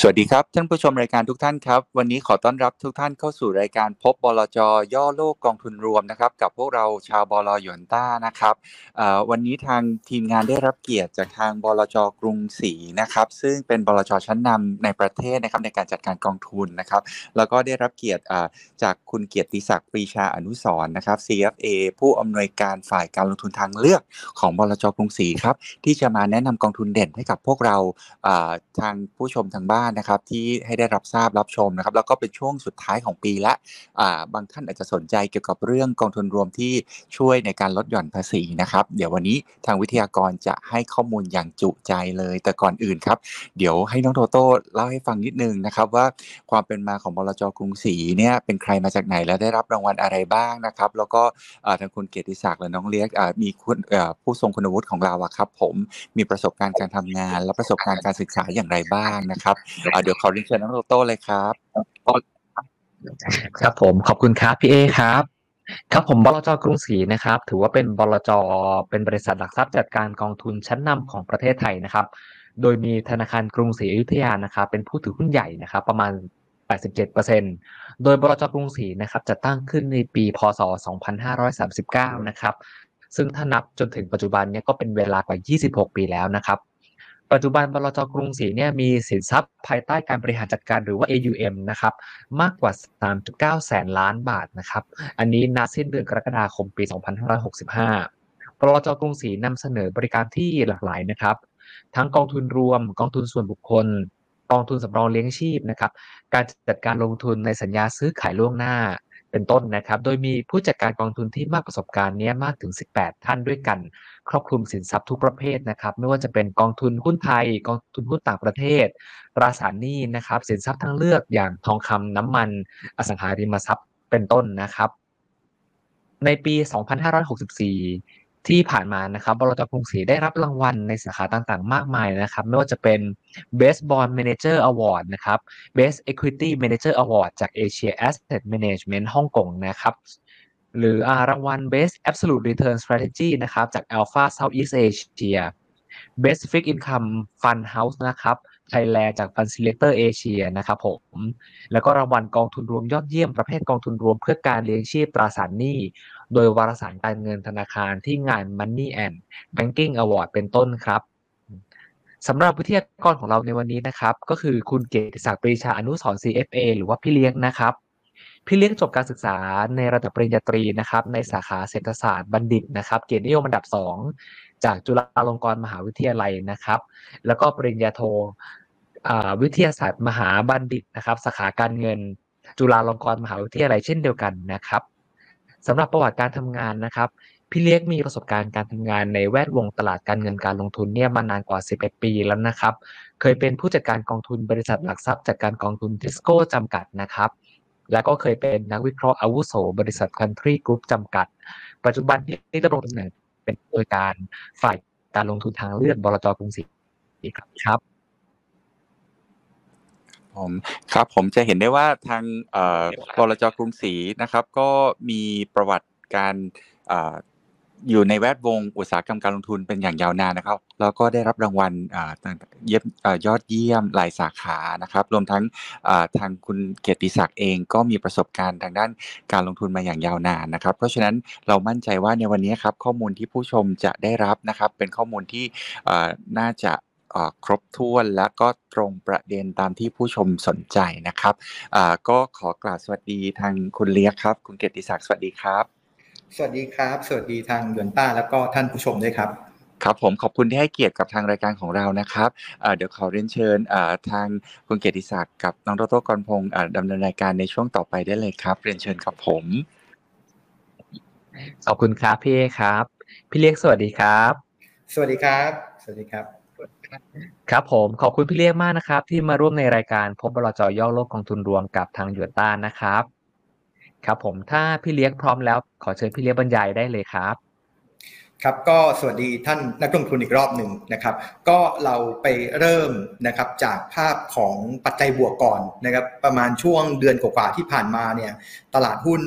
สวัสดีครับ ท่านผู้ชมรายการทุกท่านครับ วันนี้ขอต้อนรับทุกท่านเข้าสู่รายการพบบลจย่อโลกกองทุนรวมนะครับ กับพวกเราชาวบลหยวนต้านะครับวันนี้ทางทีมงานได้รับเกียรติจากทางบลจกรุงศรีนะครับ ซึ่งเป็นบลจชั้นนำในประเทศนะครับในการจัดการกองทุนนะครับ แล้วก็ได้รับเกียรติจากคุณเกียรติศักดิ์ปรีชาอนุสรนะครับ CFA ผู้อำนวยการฝ่ายการลงทุนทางเลือกของบลจกรุงศรีครับที่จะมาแนะนำกองทุนเด่นให้กับพวกเราทางผู้ชมทางบ้านนะครับที่ให้ได้รับทราบรับชมนะครับแล้วก็เป็นช่วงสุดท้ายของปีละบางท่านอาจจะสนใจเกี่ยวกับเรื่องกองทุนรวมที่ช่วยในการลดหย่อนภาษีนะครับ เดี๋ยววันนี้ทางวิทยากรจะให้ข้อมูลอย่างจุใจเลย แต่ก่อนอื่นครับ เดี๋ยวให้น้องโตโต้เล่าให้ฟังนิดนึงนะครับว่าความเป็นมาของบลจกรุงศรีเนี่ยเป็นใครมาจากไหนและได้รับรางวัลอะไรบ้างนะครับ แล้วก็ทางคุณเกียรติศักดิ์และน้องเลี้ยงมีคุณผู้ทรงคุณวุฒิของเราครับผมมีประสบการณ์การทำงาน และประสบการณ์การศึกษาอย่างไรบ้างนะครับเดี๋ยวขอเรียนเชิญน้องโตโต้เลยครับ ครับผมขอบคุณครับพี่เอครับ ครับผมบลจกรุงศรีนะครับ ถือว่าเป็นบลจเป็นบริษัทหลักทรัพย์จัดการกองทุนชั้นนำของประเทศไทยนะครับ โดยมีธนาคารกรุงศรีอยุธยานะครับเป็นผู้ถือหุ้นใหญ่นะครับ ประมาณ 87%โดยบลจกรุงศรีนะครับจะตั้งขึ้นในปีพศ 2539 นะครับซึ่งถ้านับจนถึงปัจจุบันเนี้ก็เป็นเวลากว่า 26 ปีแล้วนะครับ ปัจจุบันบลจกรุงศรีเนี่ยมีสินทรัพย์ภายใต้การบริหารจัดการหรือว่า AUM นะครับมากกว่า 3.9 แสนล้านบาทนะครับอันนี้นับสิ้นเดือนกรกฎาคมปี 2565บลจกรุงศรีนำเสนอบริการที่หลากหลายนะครับ ทั้งกองทุนรวม กองทุนส่วนบุคคล กองทุนสำรองเลี้ยงชีพนะครับการจัดการลงทุนในสัญญาซื้อขายล่วงหน้า เป็นต้นนะครับ โดยมีผู้จัดการกองทุนที่มากประสบการณ์นี้มากถึง 18 ท่านด้วยกัน ครอบคลุมสินทรัพย์ทุกประเภทนะครับ ไม่ว่าจะเป็นกองทุนหุ้นไทย กองทุนหุ้นต่างประเทศ ตราสารหนี้นะครับ สินทรัพย์ทั้งเลือกอย่างทองคำน้ำมัน อสังหาริมทรัพย์เป็นต้นนะครับ ในปี 2564 ที่ผ่านมานะครับบลจกรุงศรีได้รับรางวัลในสาขาต่างๆ มากมายนะครับ ไม่ว่าจะเป็น Best Bond Manager Award นะครับ Best Equity Manager Award จาก Asia Asset Management ฮ่องกงนะครับหรือรางวัล Best Absolute Return Strategy นะครับจาก Alpha Southeast Asia Best Fixed Income Fund House นะครับ ไทยแลนด์จาก Fund Selector Asia นะครับผม แล้วก็รางวัลกองทุนรวมยอดเยี่ยมประเภทกองทุนรวมเพื่อการเลี้ยงชีพตราสารหนี้ โดยวารสารการเงินธนาคารที่งาน Money and Banking Award เป็นต้นครับสำหรับวิทยากรของเราในวันนี้นะครับ ก็คือคุณเกติศักดิ์ปรีชาอนุสร CFA หรือว่าพี่เลี้ยงนะครับพี่เลี้ยงจบการศึกษาในระดับปริญญาตรีนะครับในสาขาเศรษฐศาสตร์บัณฑิตนะครับ เกียรตินิยมอันดับ 2 จากจุฬาลงกรณ์มหาวิทยาลัยนะครับ แล้วก็ปริญญาโทวิทยาศาสตร์มหาบัณฑิตนะครับสาขาการเงินจุฬาลงกรณ์มหาวิทยาลัยเช่นเดียวกันนะครับสำหรับประวัติการทำงานนะครับพี่เล็กมีประสบการณ์การทำงานในแวดวงตลาดการเงินการลงทุนเนี่ยมานานกว่า 11 ปีแล้วนะครับ เคยเป็นผู้จัดการกองทุนบริษัทหลักทรัพย์จัดการกองทุนทิสโก้จำกัดนะครับ แล้วก็เคยเป็นนักวิเคราะห์อาวุโสบริษัทคันทรีกรุ๊ปจำกัด ปัจจุบันที่ดำรงตำแหน่ง เป็นผู้จัดการฝ่ายการลงทุนทางเลือกบลจกรุงศรีครับผมครับผมจะเห็นได้ว่าทางบลจกรุงศรีนะครับ ก็มีประวัติการ อยู่ในแวดวงอุตสาหกรรมการลงทุนเป็นอย่างยาวนานนะครับ แล้วก็ได้รับรางวัลเยี่ยมยอดเยี่ยมหลายสาขานะครับ รวมทั้งทางคุณเกียรติศักดิ์เองก็มีประสบการณ์ทางด้านการลงทุนมาอย่างยาวนานนะครับ เพราะฉะนั้นเรามั่นใจว่าในวันนี้ครับข้อมูลที่ผู้ชมจะได้รับนะครับ เป็นข้อมูลที่น่าจะครบถ้วนและก็ตรงประเด็นตามที่ผู้ชมสนใจนะครับก็ขอกราบสวัสดีทางคุณเลียกครับ คุณเกียรติศักดิ์สวัสดีครับ สวัสดีครับ สวัสดีทางยวนต้าแล้วก็ท่านผู้ชมด้วยครับ ครับผมขอบคุณที่ให้เกียรติกับทางรายการของเรานะครับเดี๋ยวขอเรียนเชิญทางคุณเกียรติศักดิ์กับน้องโตโต้กรพงศ์ดำเนินรายการในช่วงต่อไปได้เลยครับ เรียนเชิญครับผม ขอบคุณครับพี่ครับ พี่เลียกสวัสดีครับ สวัสดีครับ สวัสดีครับ ครับผมขอบคุณพี่เลี้ยงมากนะครับ ที่มาร่วมในรายการพบบลจย่อโลกกองทุนรวมกับทางหยวนต้านนะครับ ครับผมถ้าพี่เลี้ยงพร้อมแล้ว ขอเชิญพี่เลี้ยงบรรยายได้เลยครับ ครับก็สวัสดีท่านนักลงทุนอีกรอบหนึ่งนะครับ ก็เราไปเริ่มนะครับจากภาพของปัจจัยบวกก่อนนะครับ ประมาณช่วงเดือนกว่าที่ผ่านมาเนี่ยตลาดหุ้น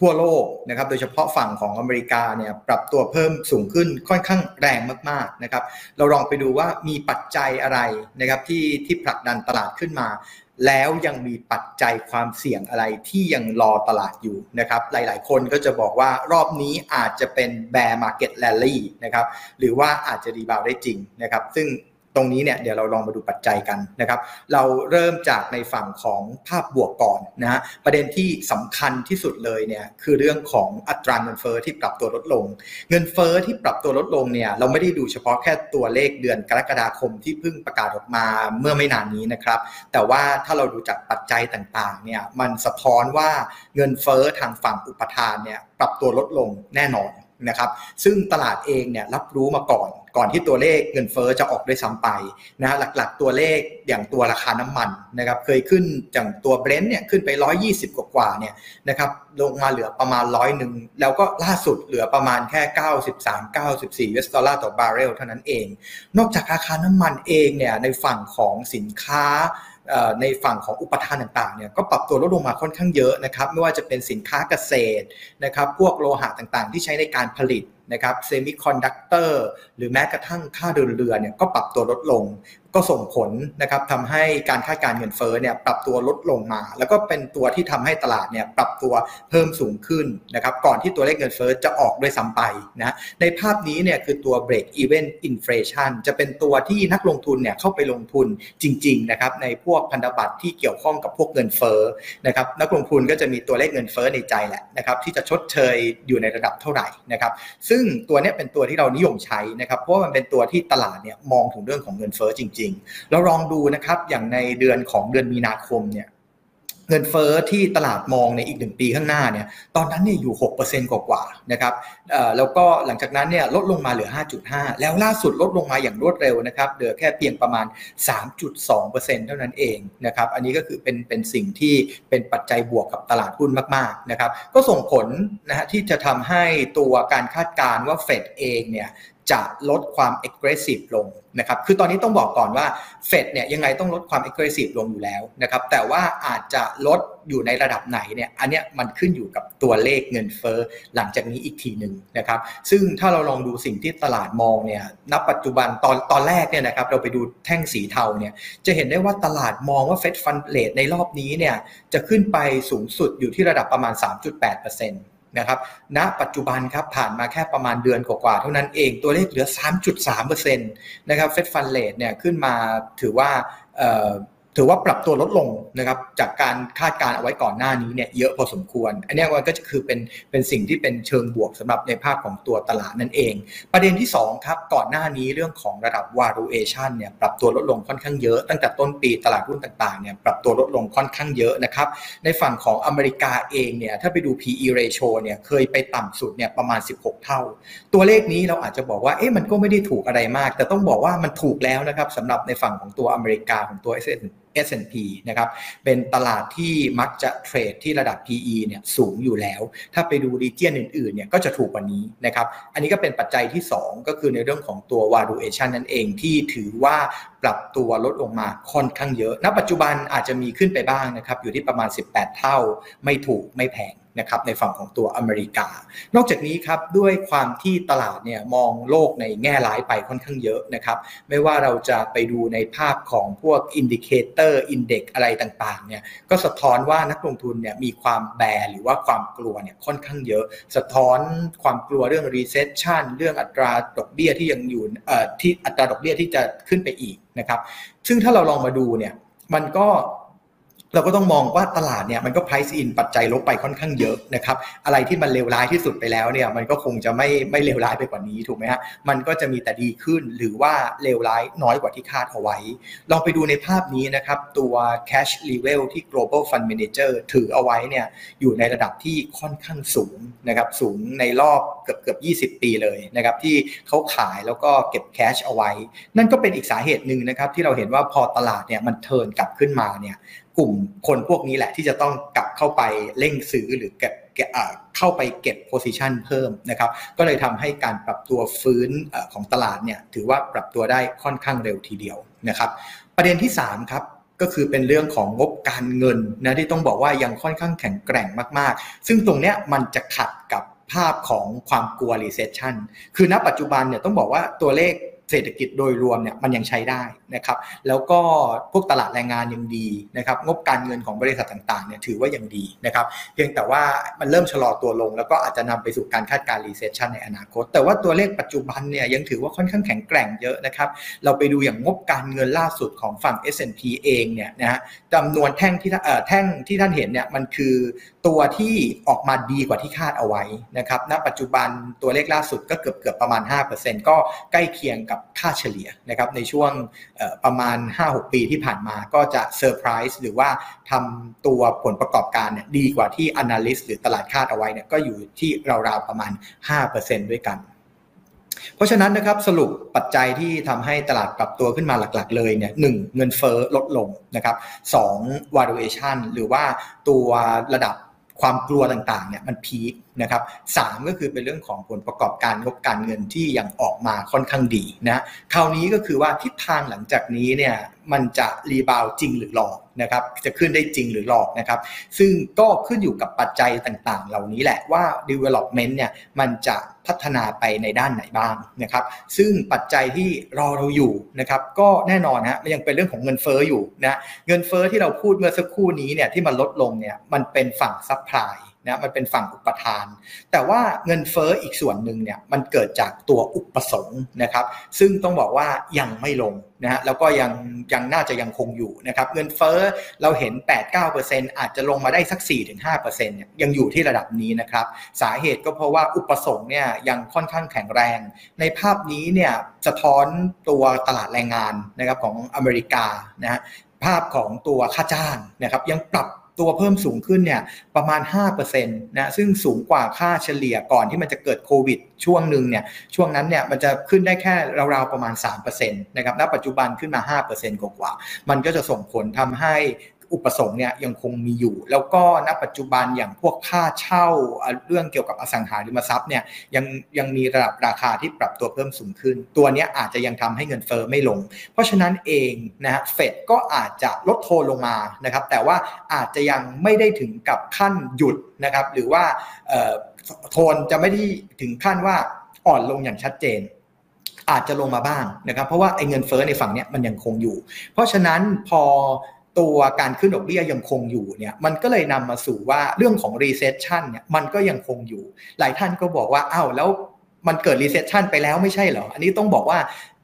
ทั่วโลกนะครับโดยเฉพาะฝั่งของอเมริกาเนี่ยปรับตัวเพิ่มสูงขึ้นค่อนข้างแรงมากๆนะครับเราลองไปดูว่ามีปัจจัยอะไรนะครับที่ที่ผลักดันตลาดขึ้นมา แล้วยังมีปัจจัยความเสี่ยงอะไรที่ยังรอตลาดอยู่นะครับ หลายๆ คนก็จะบอกว่ารอบนี้อาจจะเป็น bear market rally นะครับ หรือว่าอาจจะรีบาวได้จริงนะครับ ซึ่ง ตรงนี้เนี่ยเดี๋ยวเราลองมาดูปัจจัยกันนะครับ เราเริ่มจากในฝั่งของภาพบวกก่อนนะฮะประเด็นที่สำคัญที่สุดเลยเนี่ยคือเรื่องของอัตราเงินเฟอ้อที่ปรับตัวลดลง เงินเฟอ้อที่ปรับตัวลดลงเนี่ยเราไม่ได้ดูเฉพาะแค่ตัวเลขเดือนกรกฎาคมที่เพิ่งประกาศออกมาเมื่อไม่นานนี้นะครับ แต่ว่าถ้าเราดูจากปัจจัยต่างๆเนี่ยมันสะท้อนว่าเงินเฟอ้อทางฝั่งอุปทานเนี่ยปรับตัวลดลงแน่นอนนะครับ ซึ่งตลาดเองเนี่ยรับรู้มาก่อน ก่อนที่ตัวเลขเงินเฟ้อจะออกด้วยซ้ำไปนะฮะหลักๆตัวเลขอย่างตัวราคาน้ำมันนะครับเคยขึ้นจากตัว Brent เนี่ยขึ้นไป 120 กว่าๆเนี่ยนะครับลงมาเหลือประมาณร้อยหนึ่งแล้วก็ล่าสุดเหลือประมาณแค่ 93 94 US ดอลลาร์ต่อบาร์เรลเท่านั้นเอง นอกจากราคาน้ำมันเองเนี่ยในฝั่งของสินค้า ในฝั่งของอุปทานต่างๆเนี่ยก็ปรับตัวลดลงมาค่อนข้างเยอะนะครับไม่ว่าจะเป็นสินค้าเกษตรนะครับพวกโลหะต่างๆ ที่ใช้ในการผลิตนะครับเซมิคอนดักเตอร์หรือแม้กระทั่งค่าเดินเรือเนี่ยก็ปรับตัวลดลง ก็ส่งผลนะครับทำให้การคาดการณ์เงินเฟ้อเนี่ยปรับตัวลดลงมา แล้วก็เป็นตัวที่ทำให้ตลาดเนี่ยปรับตัวเพิ่มสูงขึ้นนะครับก่อนที่ตัวเลขเงินเฟ้อจะออกด้วยซ้ำไปนะในภาพนี้เนี่ยคือตัว break even inflation จะเป็นตัวที่นักลงทุนเนี่ยเข้าไปลงทุนจริงๆนะครับในพวกพันธบัตรที่เกี่ยวข้องกับพวกเงินเฟ้อนะครับนักลงทุนก็จะมีตัวเลขเงินเฟ้อในใจแหละนะครับที่จะชดเชยอยู่ในระดับเท่าไหร่นะครับซึ่งตัวนี้เป็นตัวที่เรานิยมใช้นะครับเพราะว่ามันเป็นตัวที่ตลาดเนี่ยมองถึงเรื่องของเงินเฟ้อจริงๆ เราลองดูนะครับอย่างในเดือนของเดือนมีนาคมเนี่ยเงินเฟอ้อที่ตลาดมองในอีกหนึ่งปีข้างหน้าเนี่ยตอนนั้นเนี่ยอยู่ 6%กว่าๆนะครับแล้วก็หลังจากนั้นเนี่ยลดลงมาเหลือ 5.5 แล้วล่าสุดลดลงมาอย่างรวดเร็วนะครับเหลือแค่เพียงประมาณ 3.2%เท่านั้นเองนะครับอันนี้ก็คือเป็นเป็นสิ่งที่เป็นปัจจัยบวกกับตลาดหุ้นมากๆนะครับก็ส่งผลนะฮะที่จะทำให้ตัวการคาดการณ์ว่าเฟดเองเนี่ย จะลดความ aggressive ลงนะครับ คือตอนนี้ต้องบอกก่อนว่าเฟดเนี่ยยังไงต้องลดความ aggressive ลงอยู่แล้วนะครับ แต่ว่าอาจจะลดอยู่ในระดับไหนเนี่ย อันเนี้ยมันขึ้นอยู่กับตัวเลขเงินเฟ้อหลังจากนี้อีกทีหนึ่งนะครับ ซึ่งถ้าเราลองดูสิ่งที่ตลาดมองเนี่ย ณ ปัจจุบันตอนตอนแรกเนี่ยนะครับ เราไปดูแท่งสีเทาเนี่ย จะเห็นได้ว่าตลาดมองว่าเฟดฟันเลทในรอบนี้เนี่ยจะขึ้นไปสูงสุดอยู่ที่ระดับประมาณ 3.8%นะครับณปัจจุบันครับผ่านมาแค่ประมาณเดือนกว่าๆเท่านั้นเองตัวเลขเหลือ 3.3%นะครับเฟดฟันเลทเนี่ยขึ้นมาถือว่า ถือว่าปรับตัวลดลงนะครับจากการคาดการเอาไว้ก่อนหน้านี้เนี่ยเยอะพอสมควร อันนี้ก็จะคือเป็นเป็นสิ่งที่เป็นเชิงบวกสำหรับในภาพของตัวตลาดนั่นเอง ประเด็นที่2ครับก่อนหน้านี้เรื่องของระดับ valuation เนี่ยปรับตัวลดลงค่อนข้างเยอะตั้งแต่ต้นปีตลาดหุ้นต่างๆเนี่ยปรับตัวลดลงค่อนข้างเยอะนะครับในฝั่งของอเมริกาเองเนี่ยถ้าไปดู PE ratio เนี่ยเคยไปต่ำสุดเนี่ยประมาณ 16 เท่า ตัวเลขนี้เราอาจจะบอกว่าเอ๊ะมันก็ไม่ได้ถูกอะไรมาก แต่ต้องบอกว่ามันถูกแล้วนะครับสำหรับในฝั่งของตัวอเมริกาของตัว S S&P นะครับเป็นตลาดที่มักจะเทรดที่ระดับ PE เนี่ยสูงอยู่แล้ว ถ้าไปดูรีเจียนอื่นๆเนี่ยก็จะถูกกว่านี้นะครับอันนี้ก็เป็นปัจจัยที่ 2 ก็คือในเรื่องของตัว valuation นั่นเองที่ถือว่าปรับตัวลดลงมาค่อนข้างเยอะ ณ ปัจจุบันอาจจะมีขึ้นไปบ้างนะครับอยู่ที่ประมาณ 18 เท่าไม่ถูกไม่แพง นะครับในฝั่งของตัวอเมริกา นอกจากนี้ครับด้วยความที่ตลาดเนี่ยมองโลกในแง่ร้ายไปค่อนข้างเยอะนะครับไม่ว่าเราจะไปดูในภาพของพวก indicator index อะไรต่างๆเนี่ยก็สะท้อนว่านักลงทุนเนี่ยมีความ bear หรือว่าความกลัวเนี่ยค่อนข้างเยอะ สะท้อนความกลัวเรื่อง recession เรื่องอัตราดอกเบี้ยที่ยังอยู่ที่อัตราดอกเบี้ยที่จะขึ้นไปอีกนะครับซึ่งถ้าเราลองมาดูเนี่ยมันก็ เราก็ต้องมองว่าตลาดเนี่ยมันก็ price in ปัจจัยลบไปค่อนข้างเยอะนะครับอะไรที่มันเลวร้ายที่สุดไปแล้วเนี่ยมันก็คงจะไม่ไม่เลวร้ายไปกว่านี้ถูกไหมฮะมันก็จะมีแต่ดีขึ้นหรือว่าเลวร้ายน้อยกว่าที่คาดเอาไว้ ลองไปดูในภาพนี้นะครับตัว cash level ที่ global fund manager ถือเอาไว้เนี่ยอยู่ในระดับที่ค่อนข้างสูงนะครับสูงในรอบเกือบเกือบ20 ปีเลยนะครับที่เขาขายแล้วก็เก็บ cash เอาไว้ นั่นก็เป็นอีกสาเหตุหนึ่งนะครับที่เราเห็นว่าพอตลาดเนี่ยมันเทินกลับขึ้นมาเนี่ย กลุ่มคนพวกนี้แหละที่จะต้องกลับเข้าไปเร่งซื้อหรือเก็บเข้าไปเก็บโพซิชันเพิ่มนะครับ ก็เลยทำให้การปรับตัวฟื้นของตลาดเนี่ยถือว่าปรับตัวได้ค่อนข้างเร็วทีเดียวนะครับ ประเด็นที่3ครับก็คือเป็นเรื่องของงบการเงินนะที่ต้องบอกว่ายังค่อนข้างแข็งแกร่งมากๆ ซึ่งตรงเนี้ยมันจะขัดกับภาพของความกลัว recession คือณปัจจุบันเนี่ยต้องบอกว่าตัวเลข เศรษฐกิจโดยรวมเนี่ยมันยังใช้ได้นะครับแล้วก็พวกตลาดแรงงานยังดีนะครับงบการเงินของบริษัทต่างๆเนี่ยถือว่ายังดีนะครับเพียงแต่ว่ามันเริ่มชะลอตัวลง แล้วก็อาจจะนำไปสู่การคาดการณ์ recession ในอนาคต แต่ว่าตัวเลขปัจจุบันเนี่ยยังถือว่าค่อนข้างแข็งแกร่งเยอะนะครับเราไปดูอย่างงบการเงินล่าสุดของฝั่ง S&P เองเนี่ยนะฮะจำนวนแท่งที่เอ่อแท่งที่ท่านเห็นเนี่ยมันคือ ตัวที่ออกมาดีกว่าที่คาดเอาไว้นะครับ ณ ปัจจุบันตัวเลขล่าสุดก็เกือบเกือบประมาณ 5%ก็ใกล้เคียงกับค่าเฉลี่ยนะครับในช่วงประมาณ 5-6 ปีที่ผ่านมาก็จะเซอร์ไพรส์หรือว่าทำตัวผลประกอบการเนี่ยดีกว่าที่ Analyst หรือตลาดคาดเอาไว้เนี่ยก็อยู่ที่ราวๆประมาณ 5%ด้วยกันเพราะฉะนั้นนะครับสรุปปัจจัยที่ทำให้ตลาดปรับตัวขึ้นมาหลักๆ เลยเนี่ยหนึ่งเงินเฟ้อลดลงนะครับสอง valuation หรือว่าตัวระดับ ความกลัวต่างๆเนี่ยมัน peak นะครับสามก็คือเป็นเรื่องของผลประกอบการงบการเงินที่ยังออกมาค่อนข้างดีนะคราวนี้ก็คือว่าทิศทางหลังจากนี้เนี่ยมันจะ rebound จริงหรือหลอกนะครับจะขึ้นได้จริงหรือหลอกนะครับ ซึ่งก็ขึ้นอยู่กับปัจจัยต่างๆ เหล่านี้แหละว่า development เนี่ยมันจะพัฒนาไปในด้านไหนบ้างนะครับ ซึ่งปัจจัยที่รอเราอยู่นะครับ ก็แน่นอนฮะมันยังเป็นเรื่องของเงินเฟอ้ออยู่นะเงินเฟอ้อที่เราพูดเมื่อสักครู่นี้เนี่ยที่มันลดลงเนี่ยมันเป็นฝั่ง supply นะมันเป็นฝั่งอุปทาน แต่ว่าเงินเฟ้ออีกส่วนหนึ่งเนี่ยมันเกิดจากตัวอุปสงค์นะครับ ซึ่งต้องบอกว่ายังไม่ลงนะฮะแล้วก็ยังยังน่าจะยังคงอยู่นะครับเงินเฟ้อเราเห็น 8-9%อาจจะลงมาได้สัก 4-5%เนี่ยยังอยู่ที่ระดับนี้นะครับ สาเหตุก็เพราะว่าอุปสงค์เนี่ยยังค่อนข้างแข็งแรง ในภาพนี้เนี่ยสะท้อนตัวตลาดแรงงานนะครับของอเมริกานะฮะภาพของตัวค่าจ้างนะครับยังปรับ ตัวเพิ่มสูงขึ้นเนี่ยประมาณ5%นะซึ่งสูงกว่าค่าเฉลี่ยก่อนที่มันจะเกิดโควิดช่วงหนึ่งเนี่ยช่วงนั้นเนี่ยมันจะขึ้นได้แค่ราวๆประมาณ3%นะครับณปัจจุบันขึ้นมา 5%กว่าๆมันก็จะส่งผลทำให้ อุปสงค์เนี่ยยังคงมีอยู่ แล้วก็ณปัจจุบันอย่างพวกค่าเช่าเรื่องเกี่ยวกับอสังหาริมทรัพย์เนี่ยยังยังมีระดับราคาที่ปรับตัวเพิ่มสูงขึ้น ตัวนี้อาจจะยังทำให้เงินเฟอ้อไม่ลง เพราะฉะนั้นเองนะฮะเฟดก็อาจจะลดโทนลงมานะครับแต่ว่าอาจจะยังไม่ได้ถึงกับขั้นหยุดนะครับหรือว่าโทนจะไม่ได้ถึงขั้นว่าอ่อนลงอย่างชัดเจนอาจจะลงมาบ้างนะครับเพราะว่าไอ้เงินเฟอ้อในฝั่งนี้มันยังคงอยู่ เพราะฉะนั้นพอ ตัวการขึ้นดอกเบี้ยยังคงอยู่เนี่ยมันก็เลยนำมาสู่ว่าเรื่องของ recession เนี่ยมันก็ยังคงอยู่ หลายท่านก็บอกว่าอ้าวแล้วมันเกิด recession ไปแล้วไม่ใช่เหรอ อันนี้ต้องบอกว่า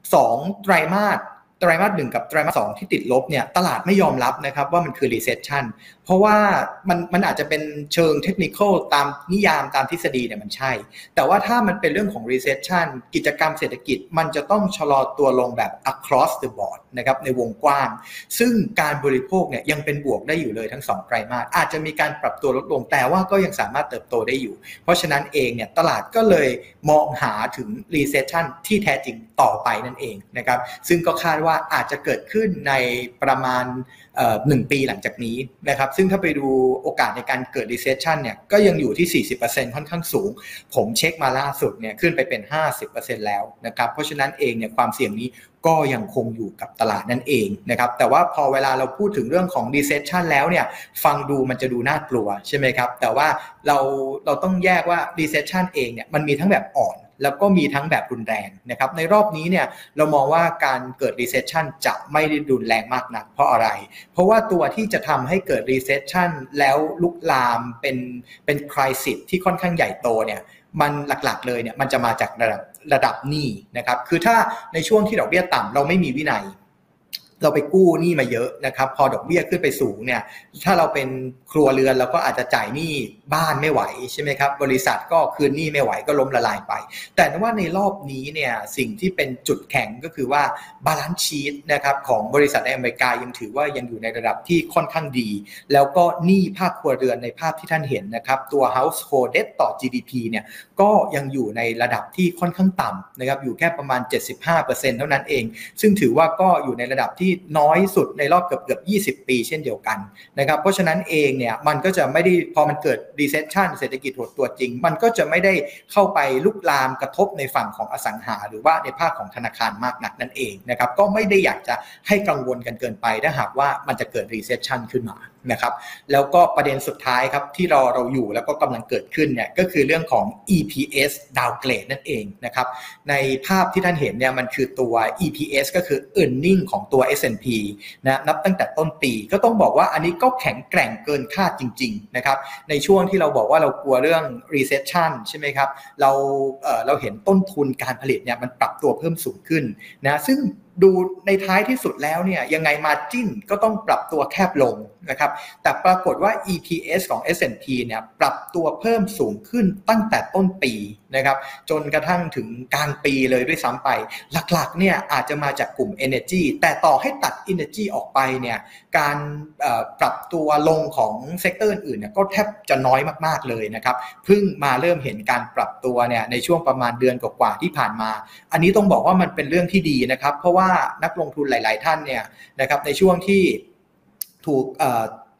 2 ไตรมาสไตรมาสหนึ่งกับไตรมาสสองที่ติดลบเนี่ยตลาดไม่ยอมรับนะครับว่ามันคือ recession เพราะว่ามันมันอาจจะเป็นเชิงเทคนิคตามนิยามตามทฤษฎีเนี่ยมันใช่ แต่ว่าถ้ามันเป็นเรื่องของ recession กิจกรรมเศรษฐกิจมันจะต้องชะลอตัวลงแบบ across the board นะครับในวงกว้าง ซึ่งการบริโภคเนี่ยยังเป็นบวกได้อยู่เลยทั้ง 2 ไตรมาสอาจจะมีการปรับตัวลดลงแต่ว่าก็ยังสามารถเติบโตได้อยู่ เพราะฉะนั้นเองเนี่ยตลาดก็เลยมองหาถึง recession ที่แท้จริงต่อไปนั่นเองนะครับซึ่งก็คาดว่าอาจจะเกิดขึ้นในประมาณหนึ่งปีหลังจากนี้นะครับซึ่งถ้าไปดูโอกาสในการเกิด recession เนี่ยก็ยังอยู่ที่ 40%ค่อนข้างสูง ผมเช็คมาล่าสุดเนี่ยขึ้นไปเป็น 50%แล้วนะครับเพราะฉะนั้นเองเนี่ยความเสี่ยงนี้ก็ยังคงอยู่กับตลาดนั่นเองนะครับแต่ว่าพอเวลาเราพูดถึงเรื่องของ recession แล้วเนี่ยฟังดูมันจะดูน่ากลัวใช่ไหมครับแต่ว่าเราเราต้องแยกว่า recession เองเนี่ยมันมีทั้งแบบอ่อน แล้วก็มีทั้งแบบรุนแรงนะครับในรอบนี้เนี่ยเรามองว่าการเกิด recession จะไม่ได้รุนแรงมากนักเพราะอะไร เพราะว่าตัวที่จะทำให้เกิด recession แล้วลุกลามเป็นเป็นคริสิสที่ค่อนข้างใหญ่โตเนี่ยมันหลักๆเลยเนี่ยมันจะมาจากระดับระดับหนี้นะครับคือถ้าในช่วงที่ดอกเบี้ยต่ำเราไม่มีวินัย เราไปกู้หนี้มาเยอะนะครับ พอดอกเบี้ยขึ้นไปสูงเนี่ย ถ้าเราเป็นครัวเรือนเราก็อาจจะจ่ายหนี้บ้านไม่ไหวใช่ไหมครับ บริษัทก็คืนหนี้ไม่ไหวก็ล้มละลายไป แต่ว่าในรอบนี้เนี่ยสิ่งที่เป็นจุดแข็งก็คือว่า balance sheet นะครับของบริษัทในอเมริกายังถือว่ายังอยู่ในระดับที่ค่อนข้างดี แล้วก็หนี้ภาคครัวเรือนในภาพที่ท่านเห็นนะครับ ตัว household debt ต่อ GDP เนี่ยก็ยังอยู่ในระดับที่ค่อนข้างต่ำนะครับอยู่แค่ประมาณ 75%เท่านั้นเอง ซึ่งถือว่าก็อยู่ในระดับที่น้อยสุดในรอบเกือบเกือบ20 ปีเช่นเดียวกันนะครับเพราะฉะนั้นเองเนี่ยมันก็จะไม่ได้พอมันเกิด recession เศรษฐกิจหดตัวจริง มันก็จะไม่ได้เข้าไปลุกลามกระทบในฝั่งของอสังหา หรือว่าในภาคของธนาคารมากนักนั่นเองนะครับก็ไม่ได้อยากจะให้กังวลกันเกินไปถ้าหากว่ามันจะเกิด recession ขึ้นมา นะครับแล้วก็ประเด็นสุดท้ายครับที่เราเราอยู่แล้วก็กำลังเกิดขึ้นเนี่ยก็คือเรื่องของ EPS downgrade นั่นเองนะครับในภาพที่ท่านเห็นเนี่ยมันคือตัว EPS ก็คือ earning ของตัว S&P นะนับตั้งแต่ต้นปีก็ต้องบอกว่าอันนี้ก็แข็งแกร่งเกินคาดจริงๆนะครับในช่วงที่เราบอกว่าเรากลัวเรื่อง recession ใช่ไหมครับเราเเราเห็นต้นทุนการผลิตเนี่ยมันปรับตัวเพิ่มสูงขึ้นนะซึ่ง ดูในท้ายที่สุดแล้วเนี่ยยังไงมาจิ้นก็ต้องปรับตัวแคบลงนะครับ แต่ปรากฏว่า EPS ของ S&P เนี่ยปรับตัวเพิ่มสูงขึ้นตั้งแต่ต้นปี นะครับจนกระทั่งถึงกลางปีเลยด้วยซ้ำไป หลักๆเนี่ยอาจจะมาจากกลุ่ม Energy แต่ต่อให้ตัด Energy ออกไปเนี่ยการปรับตัวลงของ sector อื่นเนี่ยก็แทบจะน้อยมากๆเลยนะครับเพิ่งมาเริ่มเห็นการปรับตัวเนี่ยในช่วงประมาณเดือนกว่าๆที่ผ่านมา อันนี้ต้องบอกว่ามันเป็นเรื่องที่ดีนะครับ เพราะว่านักลงทุนหลาย ๆ ท่านเนี่ยนะครับในช่วงที่ถูก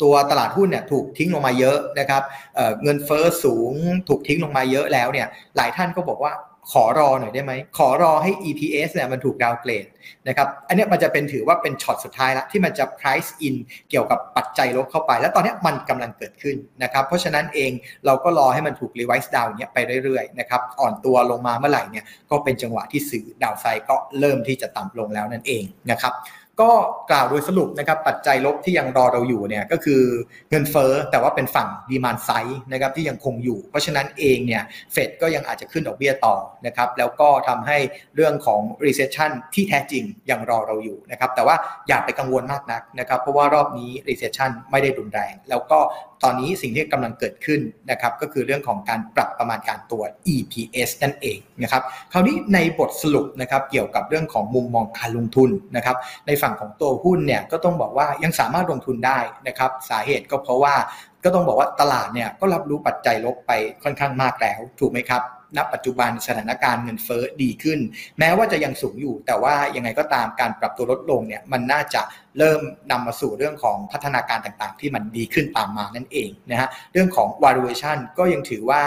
ตัวตลาดหุ้นเนี่ยถูกทิ้งลงมาเยอะนะครับเเงินเฟอ้อสูงถูกทิ้งลงมาเยอะแล้วเนี่ยหลายท่านก็บอกว่าขอรอหน่อยได้ไหม ขอรอให้ EPS เนี่ยมันถูกดาวเกรดนะครับ อันนี้มันจะเป็นถือว่าเป็นช็อตสุดท้ายละที่มันจะ price in เกี่ยวกับปัจจัยลบเข้าไป แล้วตอนนี้มันกำลังเกิดขึ้นนะครับ เพราะฉะนั้นเองเราก็รอให้มันถูก revise down เนี่ยไปเรื่อยๆนะครับ อ่อนตัวลงมาเมื่อไหร่เนี่ยก็เป็นจังหวะที่สื่อดาวไซก็เริ่มที่จะต่ำลงแล้วนั่นเองนะครับ ก็กล่าวโดยสรุปนะครับปัจจัยลบที่ยังรอเราอยู่เนี่ยก็คือเงินเฟ้อแต่ว่าเป็นฝั่งดีมานไซด์นะครับที่ยังคงอยู่ เพราะฉะนั้นเองเนี่ยเฟดก็ยังอาจจะขึ้นดอกเบี้ยต่อนะครับแล้วก็ทำให้เรื่องของ recession ที่แท้จริงยังรอเราอยู่นะครับแต่ว่าอย่าไปกังวลมากนักนะครับเพราะว่ารอบนี้ recession ไม่ได้รุนแรง แล้วก็ ตอนนี้สิ่งที่กำลังเกิดขึ้นนะครับก็คือเรื่องของการปรับประมาณการตัว EPS นั่นเองนะครับคราวนี้ในบทสรุปนะครับเกี่ยวกับเรื่องของมุมมองการลงทุนนะครับในฝั่งของตัวหุ้นเนี่ยก็ต้องบอกว่ายังสามารถลงทุนได้นะครับสาเหตุก็เพราะว่าก็ต้องบอกว่าตลาดเนี่ยก็รับรู้ปัจจัยลบไปค่อนข้างมากแล้วถูกไหมครับ ณปัจจุบันสถานการณ์เงินเฟ้อดีขึ้น แม้ว่าจะยังสูงอยู่ แต่ว่ายังไงก็ตามการปรับตัวลดลงเนี่ยมันน่าจะเริ่มนำมาสู่เรื่องของพัฒนาการต่างๆ ที่มันดีขึ้นตามมานั่นเองนะฮะเรื่องของ valuation ก็ยังถือว่า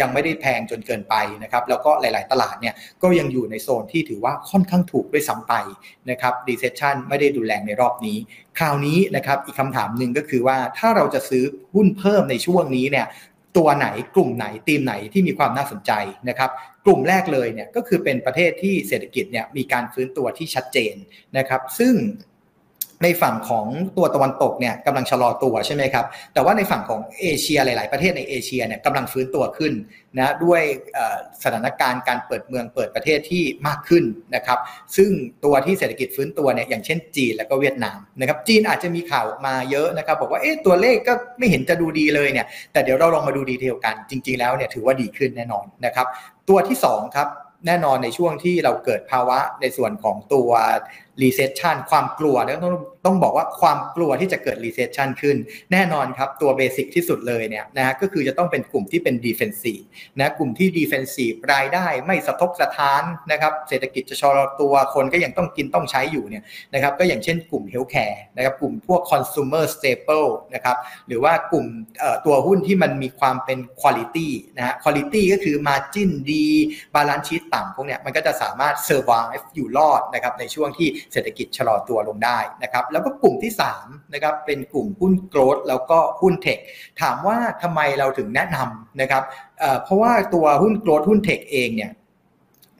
ยังไม่ได้แพงจนเกินไปนะครับแล้วก็หลาย ๆ ตลาดเนี่ยก็ยังอยู่ในโซนที่ถือว่าค่อนข้างถูกด้วยซ้ำไปนะครับ recession ไม่ได้ดูแรงในรอบนี้ คราวนี้นะครับอีกคำถามหนึ่งก็คือว่าถ้าเราจะซื้อหุ้นเพิ่มในช่วงนี้เนี่ย ตัวไหนกลุ่มไหนทีมไหนที่มีความน่าสนใจนะครับ กลุ่มแรกเลยเนี่ยก็คือเป็นประเทศที่เศรษฐกิจเนี่ยมีการฟื้นตัวที่ชัดเจนนะครับ ซึ่ง ในฝั่งของตัวตะวันตกเนี่ยกำลังชะลอตัวใช่ไหมครับ แต่ว่าในฝั่งของเอเชียหลาย ๆ ประเทศในเอเชียเนี่ยกำลังฟื้นตัวขึ้นนะด้วยสถานการณ์การเปิดเมืองเปิดประเทศที่มากขึ้นนะครับ ซึ่งตัวที่เศรษฐกิจฟื้นตัวเนี่ยอย่างเช่นจีนแล้วก็เวียดนามนะครับจีนอาจจะมีข่าวมาเยอะนะครับ บอกว่าเอ๊ะตัวเลขก็ไม่เห็นจะดูดีเลยเนี่ยแต่เดี๋ยวเราลองมาดูดีเทลกันจริง ๆ แล้วเนี่ยถือว่าดีขึ้นแน่นอนนะครับตัวที่2ครับแน่นอนในช่วงที่เราเกิดภาวะในส่วนของตัว recession ความกลัวต้อง ต้องบอกว่าความกลัวที่จะเกิด recession ขึ้น แน่นอนครับตัวเบสิกที่สุดเลยเนี่ยนะฮะก็คือจะต้องเป็นกลุ่มที่เป็น defensive นะกลุ่มที่ defensive รายได้ไม่สะทกสะท้านนะครับเศรษฐกิจจะชะลอตัวคนก็ยังต้องกินต้องใช้อยู่เนี่ยนะครับก็อย่างเช่นกลุ่ม healthcare นะครับกลุ่มพวก consumer staple นะครับหรือว่ากลุ่มตัวหุ้นที่มันมีความเป็น quality นะฮะ quality ก็คือ margin ดี balance sheet ต่ำพวกเนี้ยมันก็จะสามารถ survive อยู่รอดนะครับในช่วงที่เศรษฐกิจชะลอตัวลงได้นะครับแล้วก็กลุ่มที่3นะครับเป็นกลุ่มหุ้น growth แล้วก็หุ้น tech ถามว่าทำไมเราถึงแนะนำนะครับเพราะว่าตัวหุ้น growth หุ้น tech เองเนี่ย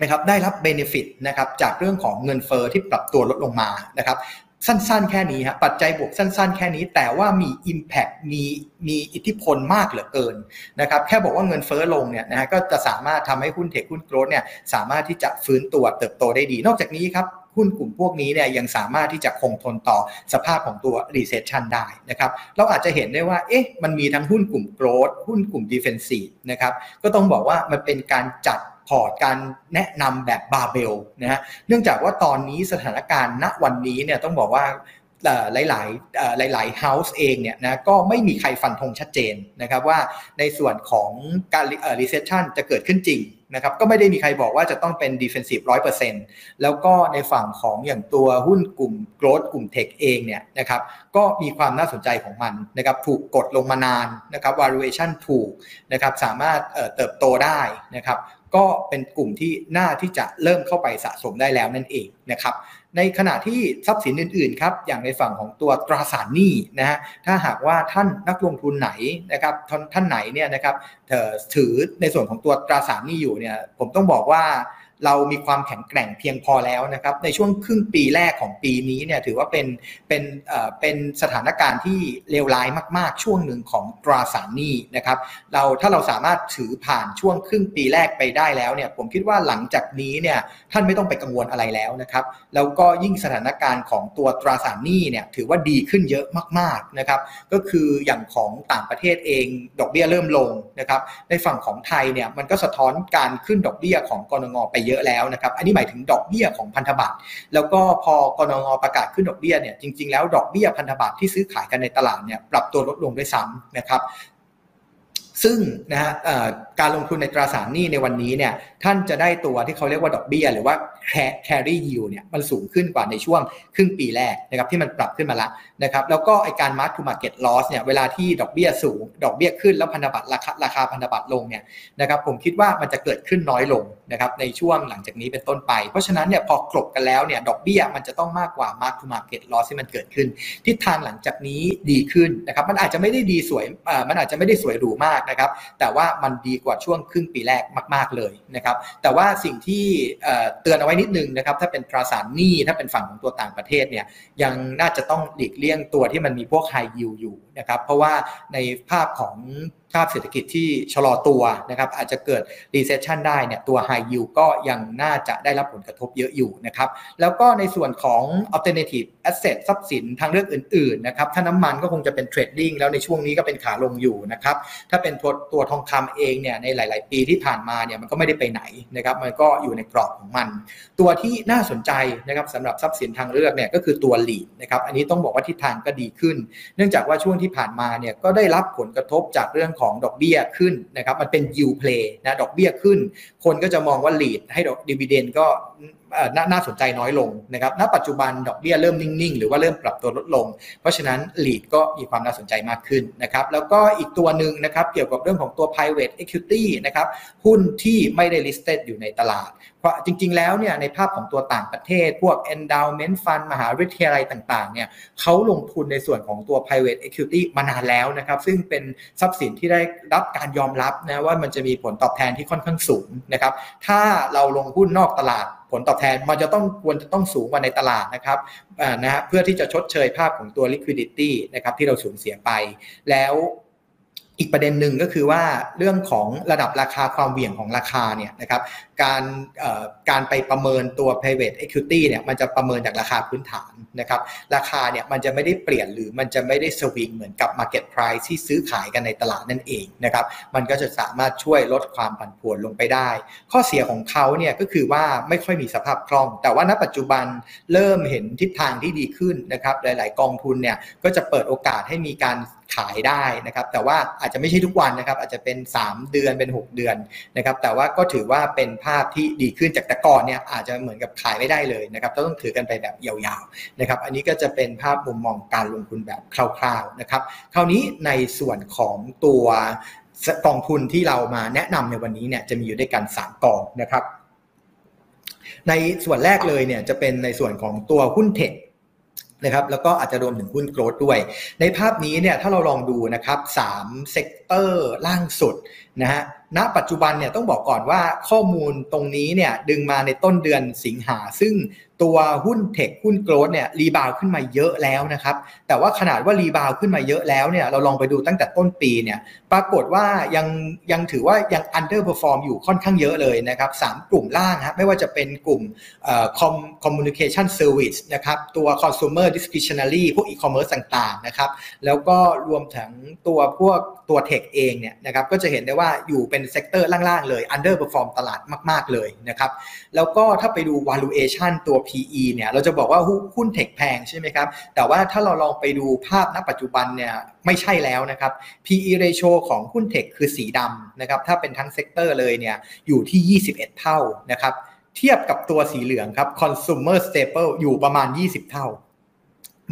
นะครับได้รับ benefit นะครับจากเรื่องของเงินเฟ้อที่ปรับตัวลดลงมานะครับสั้นๆ แค่นี้ฮะปัจจัยบวกสั้นๆ แค่นี้ แต่ว่ามี Impact มีมีอิทธิพลมากเหลือเกินนะครับแค่บอกว่าเงินเฟ้อลงเนี่ยนะฮะก็จะสามารถทำให้หุ้น tech หุ้น growth เนี่ยสามารถที่จะฟื้นตัวเติบโตได้ดี นอกจากนี้ครับ หุ้นกลุ่มพวกนี้เนี่ยยังสามารถที่จะคงทนต่อสภาพของตัว recession ได้นะครับเราอาจจะเห็นได้ว่าเอ๊ะมันมีทั้งหุ้นกลุ่ม growth หุ้นกลุ่ม defensive นะครับก็ต้องบอกว่ามันเป็นการจัดพอร์ตการแนะนำแบบบาเบลนะฮะเนื่องจากว่าตอนนี้สถานการณ์ณวันนี้เนี่ยต้องบอกว่าหลายๆหลายๆ house เองเนี่ยนะก็ไม่มีใครฟันธงชัดเจนนะครับว่าในส่วนของการ recession จะเกิดขึ้นจริง นะครับก็ไม่ได้มีใครบอกว่าจะต้องเป็น defensive 100%แล้วก็ในฝั่งของอย่างตัวหุ้นกลุ่ม growth กลุ่ม tech เองเนี่ยนะครับก็มีความน่าสนใจของมันนะครับถูกกดลงมานานนะครับ valuation ถูกนะครับสามารถเติบโตได้นะครับก็เป็นกลุ่มที่น่าที่จะเริ่มเข้าไปสะสมได้แล้วนั่นเองนะครับ ในขณะที่ทรัพย์สินอื่นๆครับอย่างในฝั่งของตัวตราสารหนี้นะฮะถ้าหากว่าท่านนักลงทุนไหนนะครับท่านไหนเนี่ยนะครับถือในส่วนของตัวตราสารหนี้อยู่เนี่ยผมต้องบอกว่า เรามีความแข็งแกร่งเพียงพอแล้วนะครับ ในช่วงครึ่งปีแรกของปีนี้เนี่ยถือว่าเป็นเป็นเป็นสถานการณ์ที่เลวร้ายมาก ๆ ช่วงหนึ่งของตราสารหนี้นะครับเราถ้าเราสามารถถือผ่านช่วงครึ่งปีแรกไปได้แล้วเนี่ยผมคิดว่าหลังจากนี้เนี่ยท่านไม่ต้องไปกังวลอะไรแล้วนะครับแล้วก็ยิ่งสถานการณ์ของตัวตราสารหนี้เนี่ยถือว่าดีขึ้นเยอะมากๆนะครับก็คืออย่างของต่างประเทศเองดอกเบี้ยเริ่มลงนะครับในฝั่งของไทยเนี่ยมันก็สะท้อนการขึ้นดอกเบี้ยของกรงงไปเยอะแล้วนะครับ อันนี้หมายถึงดอกเบี้ยของพันธบัตร แล้วก็พอกรงงประกาศขึ้นดอกเบี้ยเนี่ย จริง ๆ แล้วดอกเบี้ยพันธบัตรที่ซื้อขายกันในตลาดเนี่ยปรับตัวลดลงด้วยซ้ำนะครับซึ่งนะฮะการลงทุนในตราสารหนี้ในวันนี้เนี่ยท่านจะได้ตัวที่เขาเรียกว่าดอกเบี้ย หรือว่า carry yield เนี่ยมันสูงขึ้นกว่าในช่วงครึ่งปีแรกนะครับที่มันปรับขึ้นมาแล้ว นะครับแล้วก็ไอการ mark to market loss เนี่ยเวลาที่ดอกเบี้ยสูง ดอกเบี้ยขึ้นแล้วพันธบัตรราคาราคาพันธบัตรลงเนี่ยนะครับผมคิดว่ามันจะเกิดขึ้นน้อยลงนะครับในช่วงหลังจากนี้เป็นต้นไป เพราะฉะนั้นเนี่ยพอกลบกันแล้วเนี่ยดอกเบี้ยมันจะต้องมากกว่า mark to market loss ที่มันเกิดขึ้น ทิศทางหลังจากนี้ดีขึ้นนะครับมันอาจจะไม่ได้ดีสวยมันอาจจะไม่ได้สวยหรูมากนะครับแต่ว่ามันดีกว่าช่วงครึ่งปีแรกมาก ๆเลยนะครับแต่ว่าสิ่งที่เตือนเอาไว้นิดนึงนะครับถ้าเป็นตราสารหนี้ถ้าเป็นฝั่งของตัวต่างประเทศเนี่ยยังน่าจะต้องหลีกเลี่ยลี่ยงตัวที่มันมีพวกไฮยิวอยู่นะครับ เพราะว่าในภาพของาพเศรษฐกิจที่ชะลอตัวนะครับอาจจะเกิด recession ได้เนี่ยตัว high yield ก็ยังน่าจะได้รับผลกระทบเยอะอยู่นะครับแล้วก็ในส่วนของ alternative asset ทรัพย์สินทางเลือกอื่นๆนะครับถ้าน้ำมันก็คงจะเป็น trading แล้วในช่วงนี้ก็เป็นขาลงอยู่นะครับถ้าเป็นตัวตวทองคำเองเนี่ยในหลาย ๆ ปีที่ผ่านมาเนี่ยมันก็ไม่ได้ไปไหนนะครับมันก็อยู่ในกรอบของมัน ตัวที่น่าสนใจนะครับสำหรับทรัพย์สินทางเลือกเนี่ยก็คือตัว lead นะครับอันนี้ต้องบอกว่าทิศทางก็ดีขึ้น เนื่องจากว่าช่วงที่ผ่านมาเนี่ยก็ได้รับผลกระทบจากเรื่องของดอกเบี้ยขึ้นนะครับ มันเป็น yield play นะดอกเบี้ยขึ้น คนก็จะมองว่า lead ให้ดอกดีเวเดนก็ น่าสนใจน้อยลงนะครับ ณ ปัจจุบันดอกเบี้ยเริ่มนิ่งๆ หรือว่าเริ่มปรับตัวลดลง เพราะฉะนั้น lead ก็มีความน่าสนใจมากขึ้นนะครับ แล้วก็อีกตัวหนึ่งนะครับเกี่ยวกับเรื่องของตัว private equity นะครับหุ้นที่ไม่ได้ listed อยู่ในตลาด เพราะจริงๆ แล้วเนี่ยในภาพของตัวต่างประเทศ พวก endowment fund มหาวิทยาลัยต่างๆ เนี่ยเขาลงทุนในส่วนของตัว private equity มานานแล้วนะครับ ซึ่งเป็นทรัพย์สินที่ได้รับการยอมรับนะว่ามันจะมีผลตอบแทนที่ค่อนข้างสูงนะครับ ถ้าเราลงหุ้นนอกตลาด ลตอบแทนมันจะต้องควรจะต้องสูงกว่าในตลาดนะครับนะฮะเพื่อที่จะชดเชยภาพของตัว liquidity นะครับที่เราสูญเสียไปแล้ว อีกประเด็นหนึ่งก็คือว่าเรื่องของระดับราคาความเหวี่ยงของราคาเนี่ยนะครับการการไปประเมินตัว private equity เนี่ยมันจะประเมินจากราคาพื้นฐานนะครับราคาเนี่ยมันจะไม่ได้เปลี่ยนหรือมันจะไม่ได้สวิงเหมือนกับ market price ที่ซื้อขายกันในตลาดนั่นเองนะครับมันก็จะสามารถช่วยลดความผันผวนลงไปได้ ข้อเสียของเขาเนี่ยก็คือว่าไม่ค่อยมีสภาพคล่อง แต่ว่าณปัจจุบันเริ่มเห็นทิศทางที่ดีขึ้นนะครับหลาย ๆ กองทุนเนี่ยก็จะเปิดโอกาสให้มีการ ขายได้นะครับแต่ว่าอาจจะไม่ใช่ทุกวันนะครับอาจจะเป็น 3 เดือนเป็น 6 เดือนนะครับแต่ว่าก็ถือว่าเป็นภาพที่ดีขึ้นจากแต่ก่อนเนี่ยอาจจะเหมือนกับขายไม่ได้เลยนะครับต้องถือกันไปแบบยาวๆนะครับอันนี้ก็จะเป็นภาพมุมมองการลงทุนแบบคร่าวๆนะครับคราวนี้ในส่วนของตัวกองทุนที่เรามาแนะนำในวันนี้เนี่ยจะมีอยู่ด้วยกัน 3กองนะครับในส่วนแรกเลยเนี่ยจะเป็นในส่วนของตัวหุ้น tech นะครับแล้วก็อาจจะรวมถึงหุ้น growth ด้วย ในภาพนี้เนี่ยถ้าเราลองดูนะครับสาม sector ล่างสุดนะฮะณปัจจุบันเนี่ยต้องบอกก่อนว่าข้อมูลตรงนี้เนี่ยดึงมาในต้นเดือนสิงหา ซึ่งตัวหุ้น tech หุ้น growth เนี่ย rebound ขึ้นมาเยอะแล้วนะครับแต่ว่าขนาดว่า rebound ขึ้นมาเยอะแล้วเนี่ยเราลองไปดูตั้งแต่ต้นปีเนี่ยปรากฏว่ายังยังถือว่ายัง underperform อยู่ค่อนข้างเยอะเลยนะครับสามกลุ่มล่างฮะไม่ว่าจะเป็นกลุ่มคอม communication services นะครับตัวคอน sumer discretionary พวกอีคอมเมิร์ซต่างๆนะครับแล้วก็รวมถึงตัวพวกตัว tech เองเนี่ยนะครับก็จะเห็นได้ว่าว่าอยู่เป็น sector ล่างๆเลย underperform ตลาดมาก ๆ เลยนะครับ แล้วก็ถ้าไปดู valuation ตัว PE เนี่ย เราจะบอกว่าหุ้น tech แพงใช่ไหมครับ แต่ว่าถ้าเราลองไปดูภาพณปัจจุบันเนี่ยไม่ใช่แล้วนะครับ PE ratio ของหุ้น tech คือสีดำนะครับ ถ้าเป็นทั้ง sector เลยเนี่ยอยู่ที่ 21 เท่านะครับ เทียบกับตัวสีเหลืองครับ consumer staple อยู่ประมาณ 20 เท่า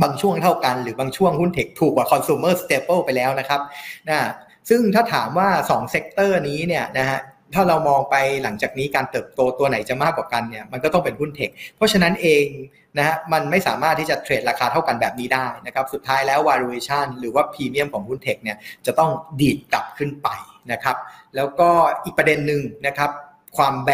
บางช่วงเท่ากันหรือบางช่วงหุ้น tech ถูกกว่า consumer staple ไปแล้วนะครับนะ ซึ่งถ้าถามว่า2 sector นี้เนี่ยนะฮะถ้าเรามองไปหลังจากนี้การเติบโตตัวไหนจะมากกว่ากันเนี่ยมันก็ต้องเป็นหุ้น tech เพราะฉะนั้นเองนะฮะมันไม่สามารถที่จะเทรดราคาเท่ากันแบบนี้ได้นะครับสุดท้ายแล้ว valuation หรือว่าพรีเมียมของหุ้นเทคเนี่ยจะต้องดีดกลับขึ้นไปนะครับแล้วก็อีกประเด็นหนึ่งนะครับความแบ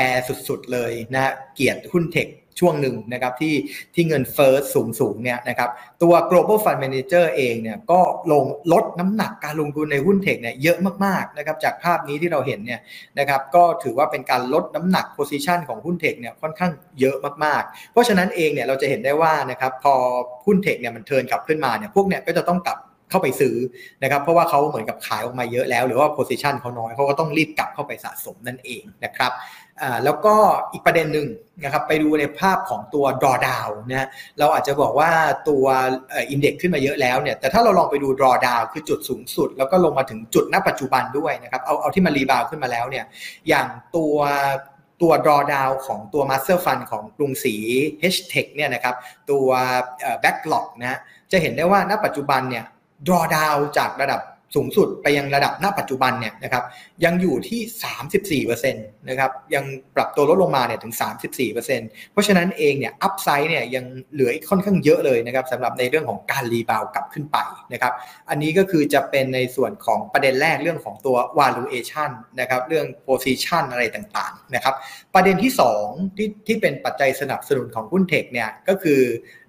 สุดๆเลยนะเกียรติหุ้นเทคช่วงหนึ่งนะครับที่ที่เงินเฟ้อสูงสูงเนี่ยนะครับตัว global fund manager เองเนี่ยก็ลงลดน้ำหนักการลงทุนในหุ้นเทคเนี่ยเยอะมากๆนะครับจากภาพนี้ที่เราเห็นเนี่ยนะครับก็ถือว่าเป็นการลดน้ำหนัก position ของหุ้นเทคเนี่ยค่อนข้างเยอะมากๆ เพราะฉะนั้นเองเนี่ยเราจะเห็นได้ว่านะครับพอหุ้นเทคเนี่ยมันเทินกลับขึ้นมาเนี่ยพวกเนี่ยก็จะต้องกลับ เข้าไปซื้อนะครับเพราะว่าเขาเหมือนกับขายออกมาเยอะแล้ว หรือว่า position เขาน้อยเขาก็ต้องรีบกลับเข้าไปสะสมนั่นเองนะครับแล้วก็อีกประเด็นหนึ่งนะครับไปดูในภาพของตัว drawdown นะเราอาจจะบอกว่าตัวอินเด็กซ์ขึ้นมาเยอะแล้วเนี่ยแต่ถ้าเราลองไปดู drawdown คือจุดสูงสุด แล้วก็ลงมาถึงจุดณปัจจุบันด้วยนะครับเอาเอาที่มันรีบาวขึ้นมาแล้วเนี่ยอย่างตัวตัว drawdown ของตัว master fund ของกรุงศรี H-Tech เนี่ยนะครับตัว backlog นะจะเห็นได้ว่าณปัจจุบันเนี่ย drawdown จากระดับสูงสุดไปยังระดับณปัจจุบันเนี่ยนะครับ ยังอยู่ที่ 34%นะครับยังปรับตัวลดลงมาเนี่ยถึง 34%เพราะฉะนั้นเองเนี่ย upside เนี่ยยังเหลืออีกค่อนข้างเยอะเลยนะครับสำหรับในเรื่องของการ rebound กลับขึ้นไปนะครับอันนี้ก็คือจะเป็นในส่วนของประเด็นแรกเรื่องของตัว valuation นะครับเรื่อง position อะไรต่างๆนะครับประเด็นที่ 2 ที่ที่เป็นปัจจัยสนับสนุนของหุ้น tech เนี่ยก็คือ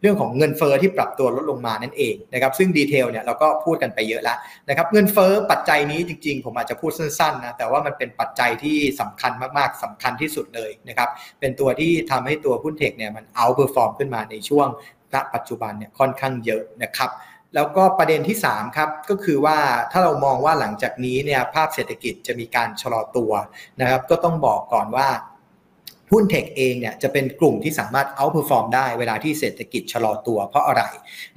เรื่องของเงินเฟ้อที่ปรับตัวลดลงมานั่นเองนะครับซึ่ง detail เนี่ยเราก็พูดกันไปเยอะแล้วนะครับเงินเฟ้อปัจจัยนี้จริงๆ ผมอาจจะพูดสั้นนะแต่ว่ามันเป็นปัจจัยที่สำคัญมากๆสำคัญที่สุดเลยนะครับเป็นตัวที่ทำให้ตัวหุ้น tech เนี่ยมัน outperform ขึ้นมาในช่วงณปัจจุบันเนี่ยค่อนข้างเยอะนะครับแล้วก็ประเด็นที่3ครับก็คือว่าถ้าเรามองว่าหลังจากนี้เนี่ยภาพเศรษฐกิจจะมีการชะลอตัวนะครับก็ต้องบอกก่อนว่าหุ้น tech เองเนี่ยจะเป็นกลุ่มที่สามารถ outperform ได้เวลาที่เศรษฐกิจชะลอตัวเพราะอะไร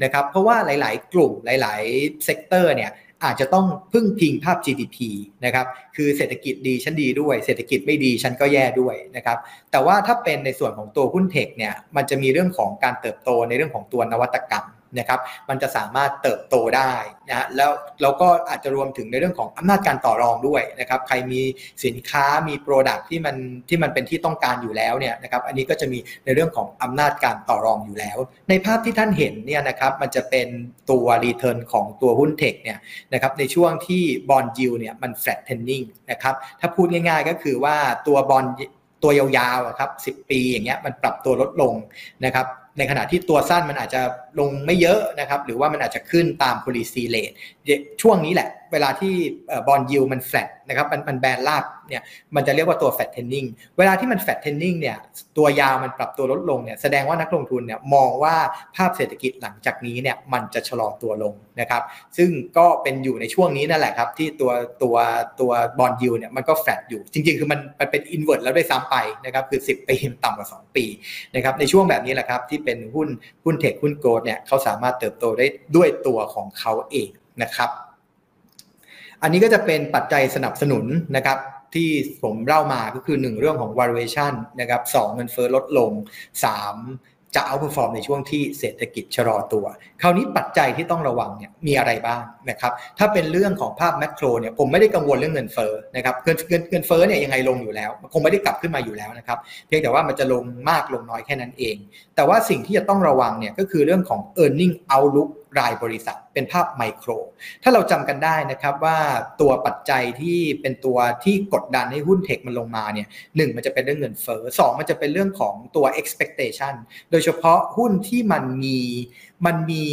นะครับเพราะว่าหลาย ๆ กลุ่มหลาย ๆ sector เนี่ย อาจจะต้องพึ่งพิงภาพ GDP นะครับคือเศรษฐกิจดีฉันดีด้วย เศรษฐกิจไม่ดีฉันก็แย่ด้วยนะครับแต่ว่าถ้าเป็นในส่วนของตัวหุ้น tech เนี่ยมันจะมีเรื่องของการเติบโตในเรื่องของตัวนวัตกรรม นะครับมันจะสามารถเติบโตได้นะแล้วเราก็อาจจะรวมถึงในเรื่องของอำนาจการต่อรองด้วยนะครับใครมีสินค้ามี product ที่มันที่มันเป็นที่ต้องการอยู่แล้วเนี่ยนะครับอันนี้ก็จะมีในเรื่องของอำนาจการต่อรองอยู่แล้ว ในภาพที่ท่านเห็นเนี่ยนะครับมันจะเป็นตัว return ของตัวหุ้น tech เนี่ยนะครับในช่วงที่ bond yield เนี่ยมัน flattening นะครับถ้าพูดง่ายๆก็คือว่าตัวบอลตัวยาวๆครับ10 ปีอย่างเงี้ยมันปรับตัวลดลงนะครับในขณะที่ตัวสั้นมันอาจจะ ลงไม่เยอะนะครับ หรือว่ามันอาจจะขึ้นตาม policy rate ช่วงนี้แหละ เวลาที่ bond yield มันแฟลตนะครับมันมันแบนลาบเนี่ยมันจะเรียกว่าตัว flattening เวลาที่มัน flattening เนี่ยตัวยาวมันปรับตัวลดลงเนี่ยแสดงว่านักลงทุนเนี่ยมองว่าภาพเศรษฐกิจหลังจากนี้เนี่ยมันจะชะลอตัวลงนะครับ ซึ่งก็เป็นอยู่ในช่วงนี้นั่นแหละครับ ที่ตัวตัวตัว bond yield เนี่ยมันก็แฟลตอยู่ จริง ๆ คือมันมันเป็น invert แล้วด้วยซ้ำไปนะครับคือ 10 ปีต่ำกว่า 2 ปีนะครับในช่วงแบบนี้แหละครับที่เป็นหุ้นหุ้น tech หุ้น growth เนี่ยเขาสามารถเติบโตได้ด้วยตัวของเขาเองนะครับ อันนี้ก็จะเป็นปัจจัยสนับสนุนนะครับที่ผมเล่ามาก็คือ 1 เรื่องของ valuation นะครับ2เงินเฟ้อลดลง 3 จะ outperform ในช่วงที่เศรษฐกิจชะลอตัว คราวนี้ปัจจัยที่ต้องระวังเนี่ยมีอะไรบ้างนะครับ ถ้าเป็นเรื่องของภาพ macro เนี่ยผมไม่ได้กังวลเรื่องเงินเฟ้อนะครับเงินเงินเงินเฟ้อเนี่ยยังไงลงอยู่แล้วคงไม่ได้กลับขึ้นมาอยู่แล้วนะครับ เพียงแต่ว่ามันจะลงมากลงน้อยแค่นั้นเอง แต่ว่าสิ่งที่จะต้องระวังเนี่ยก็คือเรื่องของ e a r n i n g outlook รายบริษัท เป็นภาพไมโคร ถ้าเราจำกันได้นะครับว่าตัวปัจจัยที่เป็นตัวที่กดดันให้หุ้นเทคมันลงมาเนี่ยหนึ่งมันจะเป็นเรื่องเงินเฟ้อสองมันจะเป็นเรื่องของตัว expectation โดยเฉพาะหุ้นที่มันมีมันมี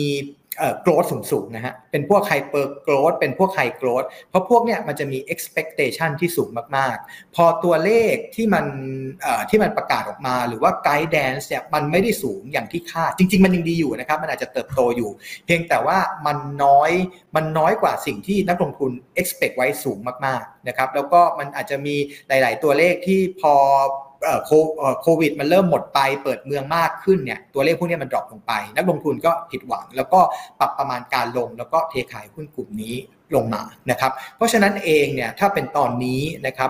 โกรดสูงๆนะฮะ เป็นพวกไฮเปอร์โกรดเป็นพวกไฮโกรดเพราะพวกเนี้ยมันจะมี expectation ที่สูงมากๆ พอตัวเลขที่มันที่มันประกาศออกมา หรือว่า guidance เนี่ยมันไม่ได้สูงอย่างที่คาด จริง ๆ มันยังดีอยู่นะครับ มันอาจจะเติบโตอยู่ เพียงแต่ว่ามันน้อยมันน้อยกว่าสิ่งที่นักลงทุน expect ไว้สูงมากๆนะครับ แล้วก็มันอาจจะมีหลาย ๆ ตัวเลขที่พอ โควิดมันเริ่มหมดไปเปิดเมืองมากขึ้นเนี่ยตัวเลขพวกนี้มันดรอปลงไป นักลงทุนก็ผิดหวัง แล้วก็ปรับประมาณการลงแล้วก็เทขายหุ้นกลุ่มนี้ลงมานะครับเพราะฉะนั้นเองเนี่ยถ้าเป็นตอนนี้นะครับ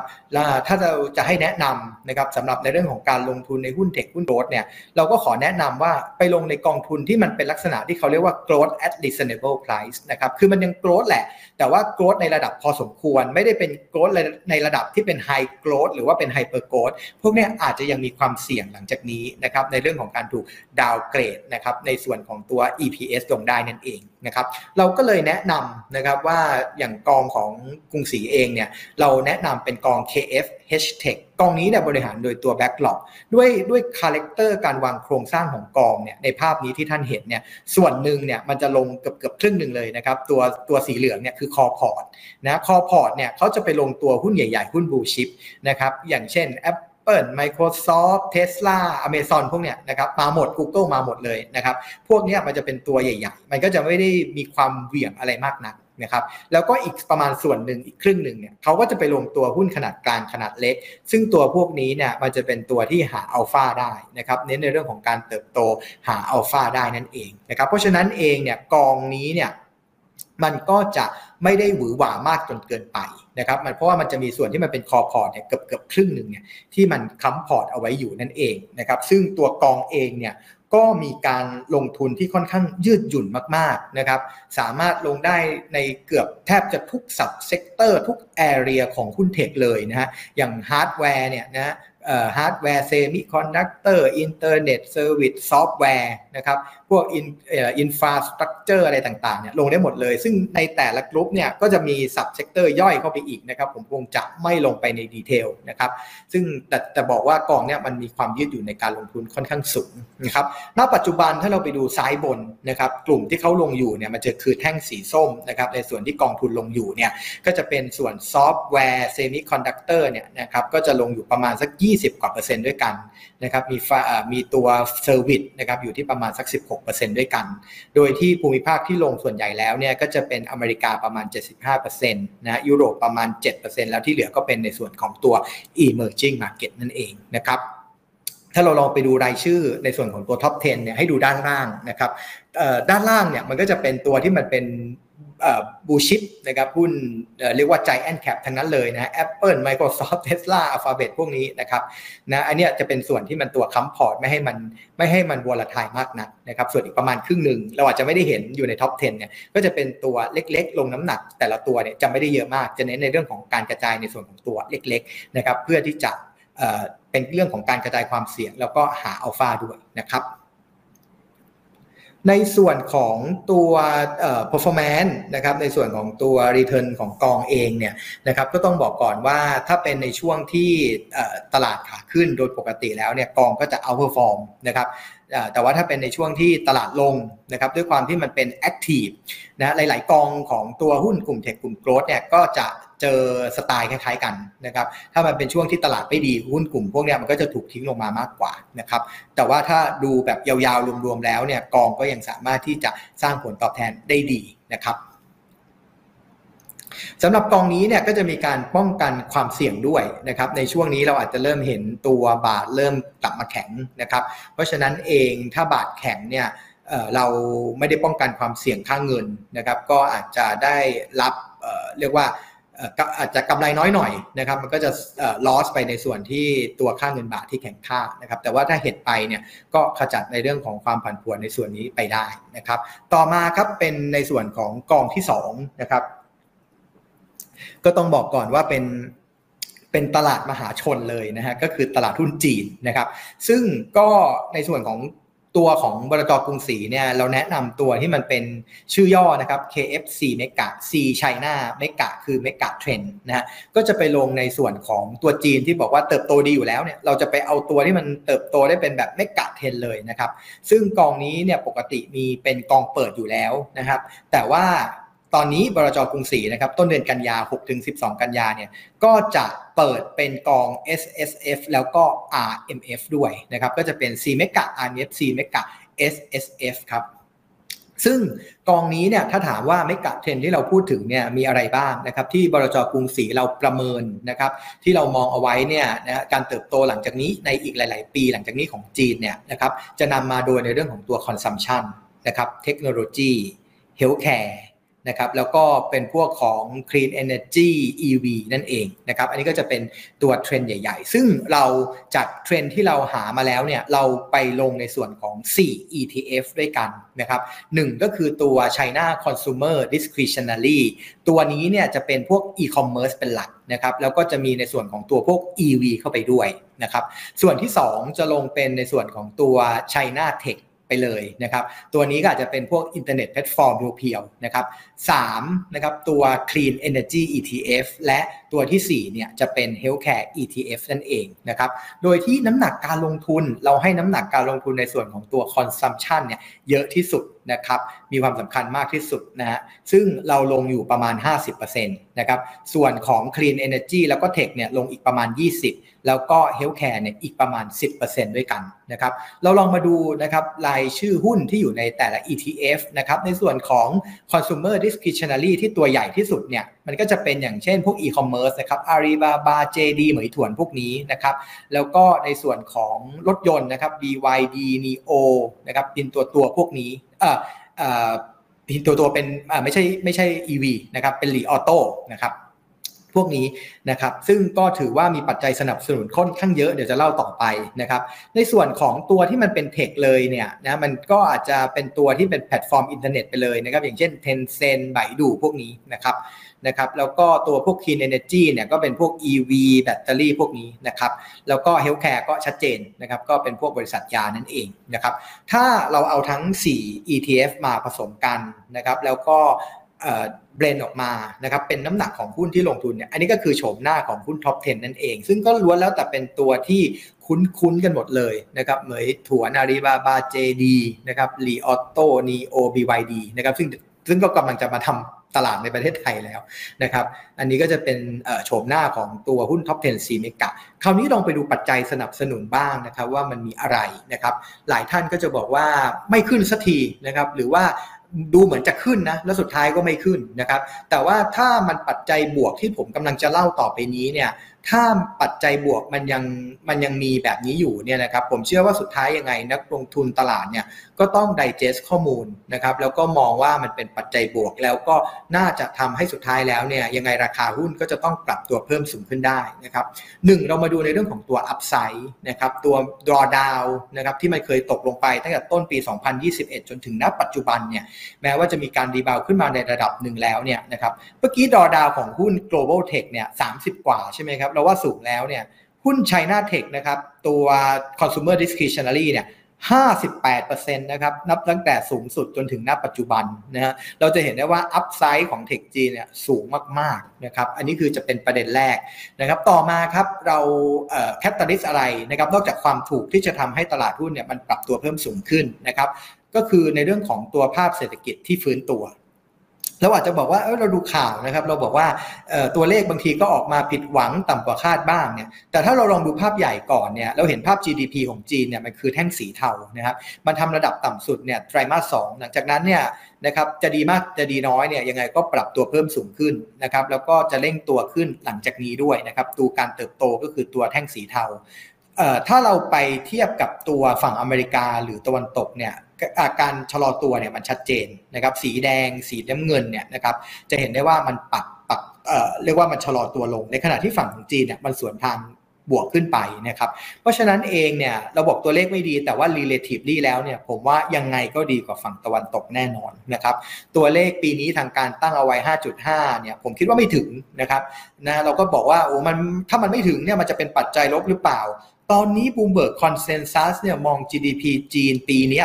ถ้าเราจะให้แนะนำนะครับสำหรับในเรื่องของการลงทุนในหุ้น tech หุ้น growth เนี่ยเราก็ขอแนะนำว่าไปลงในกองทุนที่มันเป็นลักษณะที่เขาเรียกว่า growth at reasonable price นะครับคือมันยัง growth แหละ แต่ว่า growth ในระดับพอสมควร ไม่ได้เป็น growth ในระดับที่เป็น high growth หรือว่าเป็น hyper growth พวกนี้อาจจะยังมีความเสี่ยงหลังจากนี้นะครับในเรื่องของการถูก downgrade นะครับในส่วนของตัว EPS ลงได้นั่นเองนะครับเราก็เลยแนะนำนะครับว่าอย่างกองของกรุงศรีเองเนี่ยเราแนะนำเป็นกอง KF H-Tech กองนี้เนี่ยบริหารโดยตัว BlackRock ด้วยด้วย character การวางโครงสร้างของกองเนี่ยในภาพนี้ที่ท่านเห็นเนี่ยส่วนหนึ่งเนี่ยมันจะลงเกือบเกือบครึ่งหนึ่งเลยนะครับตัวตัวสีเหลืองเนี่ยคือ core port นะ core port เนี่ยเขาจะไปลงตัวหุ้นใหญ่ๆ หุ้น blue chip นะครับอย่างเช่น Apple Microsoft Tesla Amazon พวกเนี้ยนะครับมาหมด Google มาหมดเลยนะครับ พวกเนี้ยมันจะเป็นตัวใหญ่ ๆ มันก็จะไม่ได้มีความเหวี่ยงอะไรมากนัก นะครับแล้วก็อีกประมาณส่วนหนึ่งอีกครึ่งหนึ่งเนี่ยเขาก็จะไปลงตัวหุ้นขนาดกลางขนาดเล็ก ซึ่งตัวพวกนี้เนี่ยมันจะเป็นตัวที่หาอัลฟาได้นะครับเน้นในเรื่องของการเติบโตหาอัลฟาได้นั่นเองนะครับเพราะฉะนั้นเองเนี่ยกองนี้เนี่ยมันก็จะไม่ได้หวือหวามากจนเกินไปนะครับมันเพราะว่ามันจะมีส่วนที่มันเป็น core port เนี่ยเกือบเกือบครึ่งหนึ่งเนี่ยที่มันค้ำ port เอาไว้อยู่นั่นเองนะครับซึ่งตัวกองเองเนี่ย ก็มีการลงทุนที่ค่อนข้างยืดหยุ่นมากๆนะครับสามารถลงได้ในเกือบแทบจะทุก subsector ทุก area ของหุ้น tech เลยนะฮะอย่างฮาร์ดแวร์เนี่ยนะ hardware semiconductor internet service software นะครับ พวกอิน infrastructure อะไรต่างๆเนี่ยลงได้หมดเลย ซึ่งในแต่ละกลุ่มเนี่ยก็จะมี subsector ย่อยเข้าไปอีกนะครับ ผมคงจะไม่ลงไปใน detail นะครับ ซึ่งแต่แต่บอกว่ากองเนี่ยมันมีความยืดหยุ่นในการลงทุนค่อนข้างสูงนะครับณปัจจุบันถ้าเราไปดูซ้ายบนนะครับกลุ่มที่เขาลงอยู่เนี่ยมันจะคือแท่งสีส้มนะครับในส่วนที่กองทุนลงอยู่เนี่ยก็จะเป็นส่วนซอฟต์แวร์ semiconductor เนี่ยนะครับก็จะลงอยู่ประมาณสัก 20 กว่าเปอร์เซ็นต์ด้วยกันนะครับมีมีตัว service นะครับอยู่ที่ประมาณสัก 16ด้วยกัน โดยที่ภูมิภาคที่ลงส่วนใหญ่แล้วเนี่ยก็จะเป็นอเมริกาประมาณ 75%นะยุโรปประมาณ 7%แล้วที่เหลือก็เป็นในส่วนของตัว emerging market นั่นเองนะครับถ้าเราลองไปดูรายชื่อในส่วนของตัว top 10 เนี่ยให้ดูด้านล่างนะครับด้านล่างเนี่ยมันก็จะเป็นตัวที่มันเป็น blue chip นะครับหุ้นเรียกว่า giant cap ทั้งนั้นเลยนะ Apple Microsoft Tesla Alphabet พวกนี้นะครับนะอันนี้จะเป็นส่วนที่มันตัว comfort ไม่ให้มันไม่ให้มัน volatile มากนักนะครับส่วนอีกประมาณครึ่งหนึ่งเราอาจจะไม่ได้เห็นอยู่ใน top 10 เนี่ยก็จะเป็นตัวเล็กๆ ลงน้ำหนัก แต่ละตัวเนี่ยจะไม่ได้เยอะมาก จะเน้นในเรื่องของการกระจายในส่วนของตัวเล็กๆนะครับเพื่อที่จะเป็นเรื่องของการกระจายความเสี่ยง แล้วก็หาอัลฟาด้วยนะครับ ในส่วนของตัว performance นะครับในส่วนของตัว return ของกองเองเนี่ยนะครับก็ต้องบอกก่อนว่าถ้าเป็นในช่วงที่ตลาดขาขึ้นโดยปกติแล้วเนี่ยกองก็จะ outperform นะครับแต่ว่าถ้าเป็นในช่วงที่ตลาดลงนะครับด้วยความที่มันเป็น active นะหลาย ๆ กองของตัวหุ้นกลุ่มเทคกลุ่มโกลด์เนี่ยก็จะ เจอสไตล์คล้ายๆกันนะครับถ้ามันเป็นช่วงที่ตลาดไม่ดีหุ้นกลุ่มพวกนี้มันก็จะถูกทิ้งลงมามากกว่านะครับแต่ว่าถ้าดูแบบยาวๆรวมๆแล้วเนี่ยกองก็ยังสามารถที่จะสร้างผลตอบแทนได้ดีนะครับสำหรับกองนี้เนี่ยก็จะมีการป้องกันความเสี่ยงด้วยนะครับในช่วงนี้เราอาจจะเริ่มเห็นตัวบาทเริ่มกลับมาแข็งนะครับเพราะฉะนั้นเองถ้าบาทแข็งเนี่ยเราไม่ได้ป้องกันความเสี่ยงค่างเงินนะครับก็อาจจะได้รับเรียกว่า อาจจะกำไรน้อยหน่อยนะครับ มันก็จะ loss ไปในส่วนที่ตัวค่าเงินบาทที่แข็งค่านะครับ แต่ว่าถ้าเห็ดไปเนี่ยก็ขจัดในเรื่องของความผันผวนในส่วนนี้ไปได้นะครับ ต่อมาครับเป็นในส่วนของกองที่2นะครับ ก็ต้องบอกก่อนว่าเป็นเป็นตลาดมหาชนเลยนะฮะก็คือตลาดหุ้นจีนนะครับ ซึ่งก็ในส่วนของ ตัวของบลจ.กรุงศรีเนี่ยเราแนะนำตัวที่มันเป็นชื่อย่อนะครับ KFC เมกะ C China เมกะคือ megatrend นะฮะก็จะไปลงในส่วนของตัวจีนที่บอกว่าเติบโตดีอยู่แล้วเนี่ยเราจะไปเอาตัวที่มันเติบโตได้เป็นแบบเมกะเทรนเลยนะครับ ซึ่งกองนี้เนี่ยปกติมีเป็นกองเปิดอยู่แล้วนะครับ แต่ว่า ตอนนี้บลจ.กรุงศรีนะครับต้นเดือนกันยา6ถึง12 กันยาเนี่ยก็จะเปิดเป็นกอง SSF แล้วก็ RMF ด้วยนะครับก็จะเป็น C m e g a R M F C m e g a S S F ครับซึ่งกองนี้เนี่ยถ้าถามว่า megatrend ที่เราพูดถึงเนี่ยมีอะไรบ้างนะครับที่บลจ.กรุงศรีเราประเมินนะครับที่เรามองเอาไว้เนี่ยนะการเติบโตหลังจากนี้ในอีกหลาย ๆ ปีหลังจากนี้ของจีนเนี่ยนะครับจะนำมาโดยในเรื่องของตัว consumption นะครับเทคโนโลยี healthcare นะครับแล้วก็เป็นพวกของ Clean Energy EV นั่นเองนะครับอันนี้ก็จะเป็นตัวเทรนใหญ่ ๆ ซึ่งเราจากเทรนที่เราหามาแล้วเนี่ยเราไปลงในส่วนของ 4 ETF ด้วยกันนะครับหนึ่งก็คือตัว China Consumer Discretionary ตัวนี้เนี่ยจะเป็นพวก e-commerce เป็นหลักนะครับแล้วก็จะมีในส่วนของตัวพวก EV เข้าไปด้วยนะครับส่วนที่ 2 จะลงเป็นในส่วนของตัว China Tech ไปเลยนะครับ ตัวนี้ก็อาจจะเป็นพวก internet platform pure ๆนะครับสามนะครับตัว Clean Energy ETF และตัวที่4เนี่ยจะเป็น Healthcare ETF นั่นเองนะครับ โดยที่น้ำหนักการลงทุนเราให้น้ำหนักการลงทุนในส่วนของตัว Consumption เนี่ยเยอะที่สุดนะครับมีความสำคัญมากที่สุดนะฮะซึ่งเราลงอยู่ประมาณ 50%นะครับส่วนของ Clean Energy แล้วก็ Tech เนี่ยลงอีกประมาณ 20 แล้วก็ Healthcare เนี่ยอีกประมาณ 10%ด้วยกันนะครับเราลองมาดูนะครับรายชื่อหุ้นที่อยู่ในแต่ละ ETF นะครับในส่วนของ Consumer Discretionary ที่ตัวใหญ่ที่สุดเนี่ยมันก็จะเป็นอย่างเช่นพวก e-commerce นะครับ Alibaba JD เหมยถวนพวกนี้นะครับ แล้วก็ในส่วนของรถยนต์นะครับ BYD NIO นะครับเป็นตัวตัวพวกนี้เอ่อเอ่อตัวตัวเป็นอ่าไม่ใช่ไม่ใช่ EV นะครับเป็นหลีออโต้นะครับพวกนี้นะครับซึ่งก็ถือว่ามีปัจจัยสนับสนุนค่อนข้างเยอะเดี๋ยวจะเล่าต่อไปนะครับในส่วนของตัวที่มันเป็น tech เลยเนี่ยนะมันก็อาจจะเป็นตัวที่เป็นแพลตฟอร์มอินเทอร์เน็ตไปเลยนะครับอย่างเช่น Tencent Baidu พวกนี้นะครับ นะครับแล้วก็ตัวพวก Clean Energy เนี่ยก็เป็นพวก EV แบตเตอรี่พวกนี้นะครับแล้วก็ Healthcare ก็ชัดเจนนะครับก็เป็นพวกบริษัทยานั่นเองนะครับถ้าเราเอาทั้ง 4 ETF มาผสมกันนะครับแล้วก็ blend ออกมานะครับเป็นน้ำหนักของหุ้นที่ลงทุนเนี่ยอันนี้ก็คือโฉมหน้าของหุ้น top 10 นั่นเอง ซึ่งก็ล้วนแล้วแต่เป็นตัวที่คุ้นๆกันหมดเลยนะครับ Meituan Alibaba JD นะครับ Li Auto NIO BYD นะครับซึ่งซึ่งก็กำลังจะมาทำ ตลาดในประเทศไทยแล้วนะครับ อันนี้ก็จะเป็นโฉมหน้าของตัวหุ้น top 10 CMEGA คราวนี้ลองไปดูปัจจัยสนับสนุนบ้างนะครับว่ามันมีอะไรนะครับ หลายท่านก็จะบอกว่าไม่ขึ้นสักทีนะครับ หรือว่าดูเหมือนจะขึ้นนะ แล้วสุดท้ายก็ไม่ขึ้นนะครับ แต่ว่าถ้ามันปัจจัยบวกที่ผมกำลังจะเล่าต่อไปนี้เนี่ย ถ้าปัจจัยบวกมันยังมันยังมีแบบนี้อยู่เนี่ยนะครับ ผมเชื่อว่าสุดท้ายยังไงนักลงทุนตลาดเนี่ย ก็ต้องไดเจสข้อมูลนะครับแล้วก็มองว่ามันเป็นปัจจัยบวก แล้วก็น่าจะทำให้สุดท้ายแล้วเนี่ยยังไงราคาหุ้นก็จะต้องปรับตัวเพิ่มสูงขึ้นได้นะครับหนึ่งเรามาดูในเรื่องของตัว upside นะครับตัว drawdown นะครับที่มันเคยตกลงไปตั้งแต่ต้นปี 2021 จนถึงณปัจจุบันเนี่ยแม้ว่าจะมีการ rebound ขึ้นมาในระดับหนึ่งแล้วเนี่ยนะครับเมื่อกี้ drawdown ของหุ้น global tech เนี่ย30 กว่าใช่ไหมครับเราว่าสูงแล้วเนี่ยหุ้น China Tech นะครับตัว consumer discretionary เนี่ย 58%นะครับนับตั้งแต่สูงสุดจนถึงณปัจจุบันนะฮะเราจะเห็นได้ว่า upside ของ tech จีนเนี่ยสูงมากๆนะครับอันนี้คือจะเป็นประเด็นแรกนะครับต่อมาครับเราแคตตาลิสอะไรนะครับนอกจากความถูกที่จะทำให้ตลาดหุ้นเนี่ยมันปรับตัวเพิ่มสูงขึ้นนะครับก็คือในเรื่องของตัวภาพเศรษฐกิจที่ฟื้นตัว เราอาจจะบอกว่าเออเราดูข่าวนะครับ เราบอกว่าตัวเลขบางทีก็ออกมาผิดหวังต่ำกว่าคาดบ้างเนี่ย แต่ถ้าเราลองดูภาพใหญ่ก่อนเนี่ย เราเห็นภาพ GDP ของจีนเนี่ยมันคือแท่งสีเทานะครับ มันทำระดับต่ำสุดเนี่ยไตรมาสสองหลังจากนั้นเนี่ยนะครับจะดีมากจะดีน้อยเนี่ยยังไงก็ปรับตัวเพิ่มสูงขึ้นนะครับ แล้วก็จะเร่งตัวขึ้นหลังจากนี้ด้วยนะครับตัวการเติบโตก็คือตัวแท่งสีเทาถ้าเราไปเทียบกับตัวฝั่งอเมริกาหรือตะวันตกเนี่ย การชะลอตัวเนี่ยมันชัดเจนนะครับ สีแดงสีน้ำเงินเนี่ยนะครับ จะเห็นได้ว่ามันปรับปรับเอ่อเรียกว่ามันชะลอตัวลง ในขณะที่ฝั่งของจีนเนี่ยมันสวนทางบวกขึ้นไปนะครับ เพราะฉะนั้นเองเนี่ยเราบอกตัวเลขไม่ดีแต่ว่า relatively แล้วเนี่ยผมว่ายังไงก็ดีกว่าฝั่งตะวันตกแน่นอนนะครับ ตัวเลขปีนี้ทางการตั้งเอาไว้ 5.5 เนี่ยผมคิดว่าไม่ถึงนะครับนะเราก็บอกว่าโอ้มันถ้ามันไม่ถึงเนี่ยมันจะเป็นปัจจัยลบหรือเปล่า ตอนนี้ Bloomberg Consensus เนี่ยมอง GDP จีนปีนี้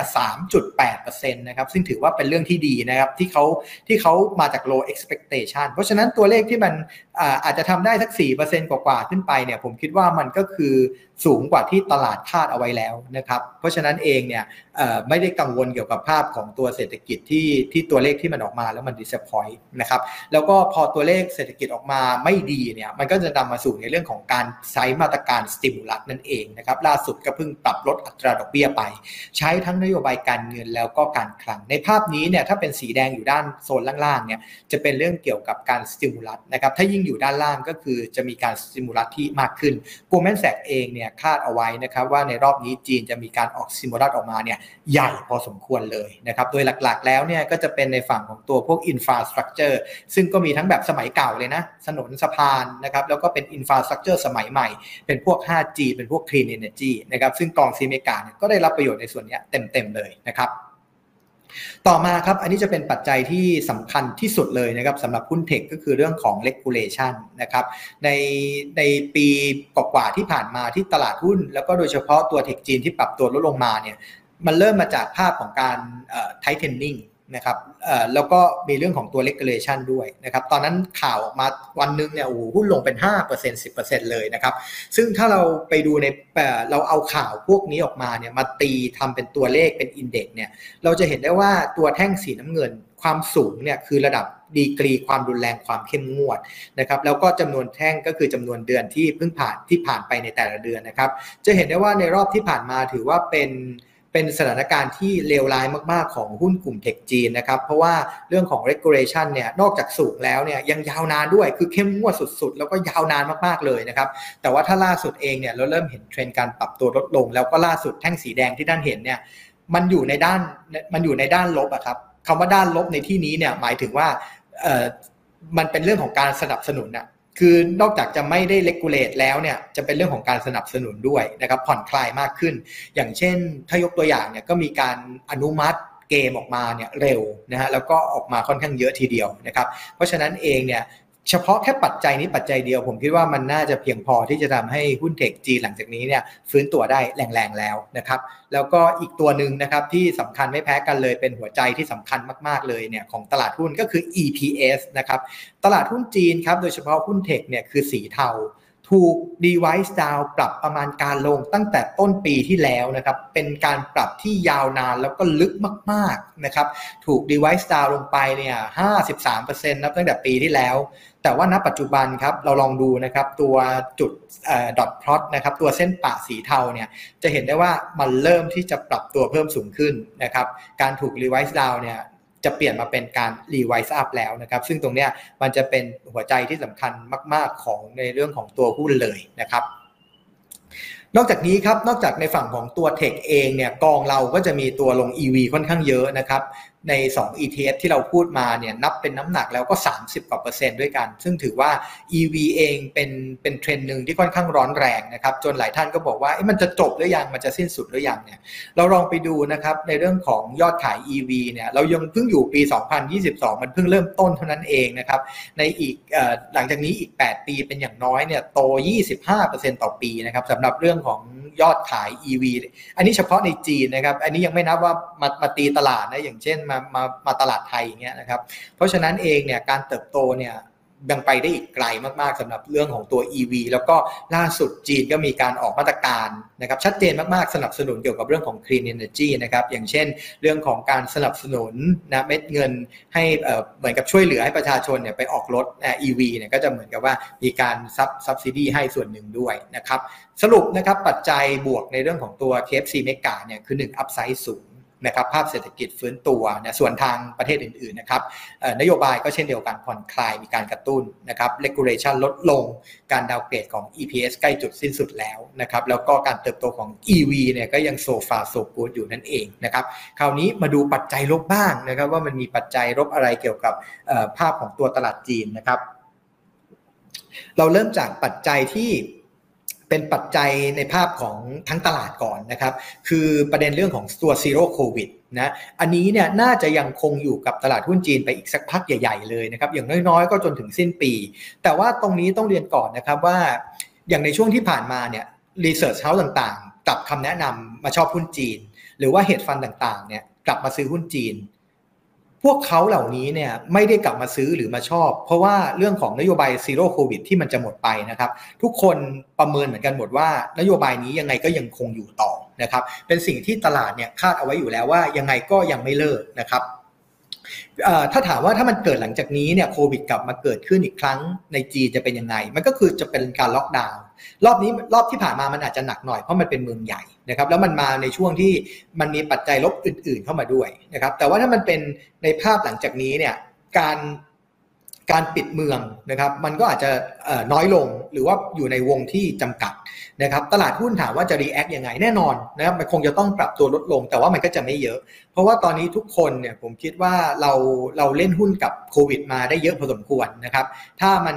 3.8%นะครับซึ่งถือว่าเป็นเรื่องที่ดีนะครับที่เขาที่เขามาจาก low expectation เพราะฉะนั้นตัวเลขที่มันอาจจะทำได้สัก 4%กว่าๆขึ้นไปเนี่ยผมคิดว่ามันก็คือ สูงกว่าที่ตลาดคาดเอาไว้แล้วนะครับ เพราะฉะนั้นเองเนี่ยไม่ได้กังวลเกี่ยวกับภาพของตัวเศรษฐกิจที่ที่ตัวเลขที่มันออกมาแล้วมัน disappoint นะครับแล้วก็พอตัวเลขเศรษฐกิจออกมาไม่ดีเนี่ยมันก็จะนำมาสู่ในเรื่องของการใช้มาตรการ stimulus นั่นเองนะครับล่าสุดก็เพิ่งปรับลดอัตราดอกเบี้ยไป ใช้ทั้งนโยบายการเงินแล้วก็การคลัง ในภาพนี้เนี่ยถ้าเป็นสีแดงอยู่ด้านโซนล่างๆเนี่ยจะเป็นเรื่องเกี่ยวกับการ stimulus นะครับถ้ายิ่งอยู่ด้านล่างก็คือจะมีการ stimulus ที่มากขึ้นกูแมนแซกเองเนี่ยคาดเอาไว้นะครับว่าในรอบนี้จีนจะมีการออก stimulus ออกมาเนี่ยใหญ่พอสมควรเลยนะครับโดยหลักๆ แล้วเนี่ยก็จะเป็นในฝั่งของตัวพวก infrastructure ซึ่งก็มีทั้งแบบสมัยเก่าเลยนะถนนสะพานนะครับแล้วก็เป็น infrastructure สมัยใหม่ เป็นพวก 5G เป็นพวก clean energy นะครับซึ่งกอง CMEGA เนี่ยก็ได้รับประโยชน์ในส่วนนี้เต็มๆเลยนะครับ ต่อมาครับอันนี้จะเป็นปัจจัยที่สำคัญที่สุดเลยนะครับสำหรับหุ้น tech ก็คือเรื่องของ regulation นะครับในในปีกว่าที่ผ่านมาที่ตลาดหุ้น แล้วก็โดยเฉพาะตัวเทคจีนที่ปรับตัวลดลงมาเนี่ยมันเริ่มมาจากภาพของการไทเท นะครับแล้วก็มีเรื่องของตัว regulation ด้วยนะครับ ตอนนั้นข่าวออกมาวันนึงเนี่ยโอ้โหหุ้นลงเป็น 5% 10%เลยนะครับ ซึ่งถ้าเราไปดูในเราเอาข่าวพวกนี้ออกมาเนี่ยมาตีทำเป็นตัวเลขเป็นอินเด็กซ์เนี่ย เราจะเห็นได้ว่าตัวแท่งสีน้ำเงินความสูงเนี่ยคือระดับดีกรีความรุนแรงความเข้มงวดนะครับแล้วก็จำนวนแท่งก็คือจำนวนเดือนที่เพิ่งผ่านที่ผ่านไปในแต่ละเดือนนะครับ จะเห็นได้ว่าในรอบที่ผ่านมาถือว่าเป็น เป็นสถานการณ์ที่เลวร้ายมากๆของหุ้นกลุ่มเทคจีนนะครับ เพราะว่าเรื่องของ regulation เนี่ยนอกจากสูงแล้วเนี่ยยังยาวนานด้วยคือเข้มงวดสุดๆ แล้วก็ยาวนานมากๆเลยนะครับ แต่ว่าถ้าล่าสุดเองเนี่ยเราเริ่มเห็นเทรนด์การปรับตัวลดลง แล้วก็ล่าสุดแท่งสีแดงที่ท่านเห็นเนี่ยมันอยู่ในด้านมันอยู่ในด้านลบอะครับคำว่าด้านลบในที่นี้เนี่ยหมายถึงว่าเออมันเป็นเรื่องของการสนับสนุนอะ คือนอกจากจะไม่ได้เลกูเลตแล้วเนี่ยจะเป็นเรื่องของการสนับสนุนด้วยนะครับผ่อนคลายมากขึ้น อย่างเช่น ถ้ายกตัวอย่างเนี่ยก็มีการอนุมัติเกมออกมาเนี่ยเร็วนะฮะแล้วก็ออกมาค่อนข้างเยอะทีเดียวนะครับ เพราะฉะนั้นเองเนี่ย เฉพาะแค่ปัจจัยนี้ปัจจัยเดียว ผมคิดว่ามันน่าจะเพียงพอที่จะทำให้หุ้นเทคจีหลังจากนี้เนี่ยฟื้นตัวได้แรงๆแล้วนะครับ แล้วก็อีกตัวหนึ่งนะครับที่สำคัญไม่แพ้กันเลยเป็นหัวใจที่สำคัญมากๆเลยเนี่ยของตลาดหุ้นก็คือ EPS นะครับตลาดหุ้นจีนครับโดยเฉพาะหุ้นเทคเนี่ยคือสีเทา ถูก device down ปรับประมาณการลงตั้งแต่ต้นปีที่แล้วนะครับเป็นการปรับที่ยาวนานแล้วก็ลึกมากๆนะครับถูก device down ลงไปเนี่ย53%นับตั้งแต่ปีที่แล้ว แต่ว่าณปัจจุบันครับเราลองดูนะครับตัวจุด dot plot นะครับตัวเส้นปะสีเทาเนี่ยจะเห็นได้ว่ามันเริ่มที่จะปรับตัวเพิ่มสูงขึ้นนะครับการถูก revise down เนี่ย จะเปลี่ยนมาเป็นการ revise up แล้วนะครับ ซึ่งตรงนี้มันจะเป็นหัวใจที่สำคัญมาก ๆ ของในเรื่องของตัวหุ้นเลยนะครับ นอกจากนี้ครับ นอกจากในฝั่งของตัว tech เองเนี่ยกองเราก็จะมีตัวลง EV ค่อนข้างเยอะนะครับ ใน 2 ETF ที่เราพูดมาเนี่ยนับเป็นน้ำหนักแล้วก็ 30 กว่าเปอร์เซ็นต์ด้วยกัน ซึ่งถือว่า EV เองเป็นเป็นเทรนด์หนึ่งที่ค่อนข้างร้อนแรงนะครับ จนหลายท่านก็บอกว่ามันจะจบหรือยัง มันจะสิ้นสุดหรือยังเนี่ยเราลองไปดูนะครับในเรื่องของยอดขาย EV เนี่ยเรายังเพิ่งอยู่ปี 2022 มันเพิ่งเริ่มต้นเท่านั้นเองนะครับในอีกหลังจากนี้อีก 8 ปีเป็นอย่างน้อยเนี่ยโต 25%ต่อปีนะครับสำหรับเรื่องของยอดขาย EV อันนี้เฉพาะในจีนนะครับ อันนี้ยังไม่นับว่ามามาตีตลาดนะอย่างเช่นมามามาตลาดไทยอย่างเงี้ยนะครับ เพราะฉะนั้นเองเนี่ยการเติบโตเนี่ย ยังไปได้อีกไกลมากๆสำหรับเรื่องของตัว EV แล้วก็ล่าสุดจีนก็มีการออกมาตรการนะครับชัดเจนมากๆสนับสนุนเกี่ยวกับเรื่องของ Clean Energy นะครับอย่างเช่น เรื่องของการสนับสนุนนะเม็ดเงินให้เหมือนกับช่วยเหลือให้ประชาชนเนี่ยไปออกรถ EV เนี่ยก็จะเหมือนกับว่ามีการซับซับซิดีให้ส่วนหนึ่งด้วยนะครับสรุปนะครับปัจจัยบวกในเรื่องของตัว KFC เมกาเนี่ยคือ 1 อัพไซด์สูง นะครับภาพเศรษฐกิจฟื้นตัวนะส่วนทางประเทศอื่นๆนะครับนโยบายก็เช่นเดียวกันผ่อนคลายมีการกระตุ้นนะครับ regulation ลดลงการดาวเกรดของ EPS ใกล้จุดสิ้นสุดแล้วนะครับแล้วก็การเติบโตของ EV เนี่ยก็ยังโซฟาโซกูดอยู่นั่นเองนะครับคราวนี้มาดูปัจจัยลบบ้างนะครับว่ามันมีปัจจัยลบอะไรเกี่ยวกับภาพของตัวตลาดจีนนะครับ เราเริ่มจากปัจจัยที่ เป็นปัจจัยในภาพของทั้งตลาดก่อนนะครับ คือประเด็นเรื่องของตัว zero COVID นะอันนี้เนี่ยน่าจะยังคงอยู่กับตลาดหุ้นจีนไปอีกสักพักใหญ่ ๆเลยนะครับ อย่างน้อยๆ ก็จนถึงสิ้นปี แต่ว่าตรงนี้ต้องเรียนก่อนนะครับว่า อย่างในช่วงที่ผ่านมาเนี่ย research house ต่างๆกลับคำแนะนำมาชอบหุ้นจีน หรือว่า hedge fund ต่างๆเนี่ยกลับมาซื้อหุ้นจีน พวกเขาเหล่านี้เนี่ยไม่ได้กลับมาซื้อหรือมาชอบ เพราะว่าเรื่องของนโยบาย zero COVID ที่มันจะหมดไปนะครับ ทุกคนประเมินเหมือนกันหมดว่านโยบายนี้ยังไงก็ยังคงอยู่ต่อนะครับ เป็นสิ่งที่ตลาดเนี่ยคาดเอาไว้อยู่แล้วว่ายังไงก็ยังไม่เลิกนะครับถ้าถามว่าถ้ามันเกิดหลังจากนี้เนี่ยโควิดกลับมาเกิดขึ้นอีกครั้งในจีนจะเป็นยังไง มันก็คือจะเป็นการล็อกดาวน์ รอบนี้รอบที่ผ่านมามันอาจจะหนักหน่อยเพราะมันเป็นเมืองใหญ่นะครับแล้วมันมาในช่วงที่มันมีปัจจัยลบอื่น ๆ เข้ามาด้วยนะครับแต่ว่าถ้ามันเป็นในภาพหลังจากนี้เนี่ยการการปิดเมืองนะครับมันก็อาจจะน้อยลงหรือว่าอยู่ในวงที่จำกัดนะครับตลาดหุ้นถามว่าจะรีแอคยังไงแน่นอนนะครับมันคงจะต้องปรับตัวลดลง แต่ว่ามันก็จะไม่เยอะ เพราะว่าตอนนี้ทุกคนเนี่ยผมคิดว่าเราเราเล่นหุ้นกับโควิดมาได้เยอะพอสมควรนะครับ ถ้ามัน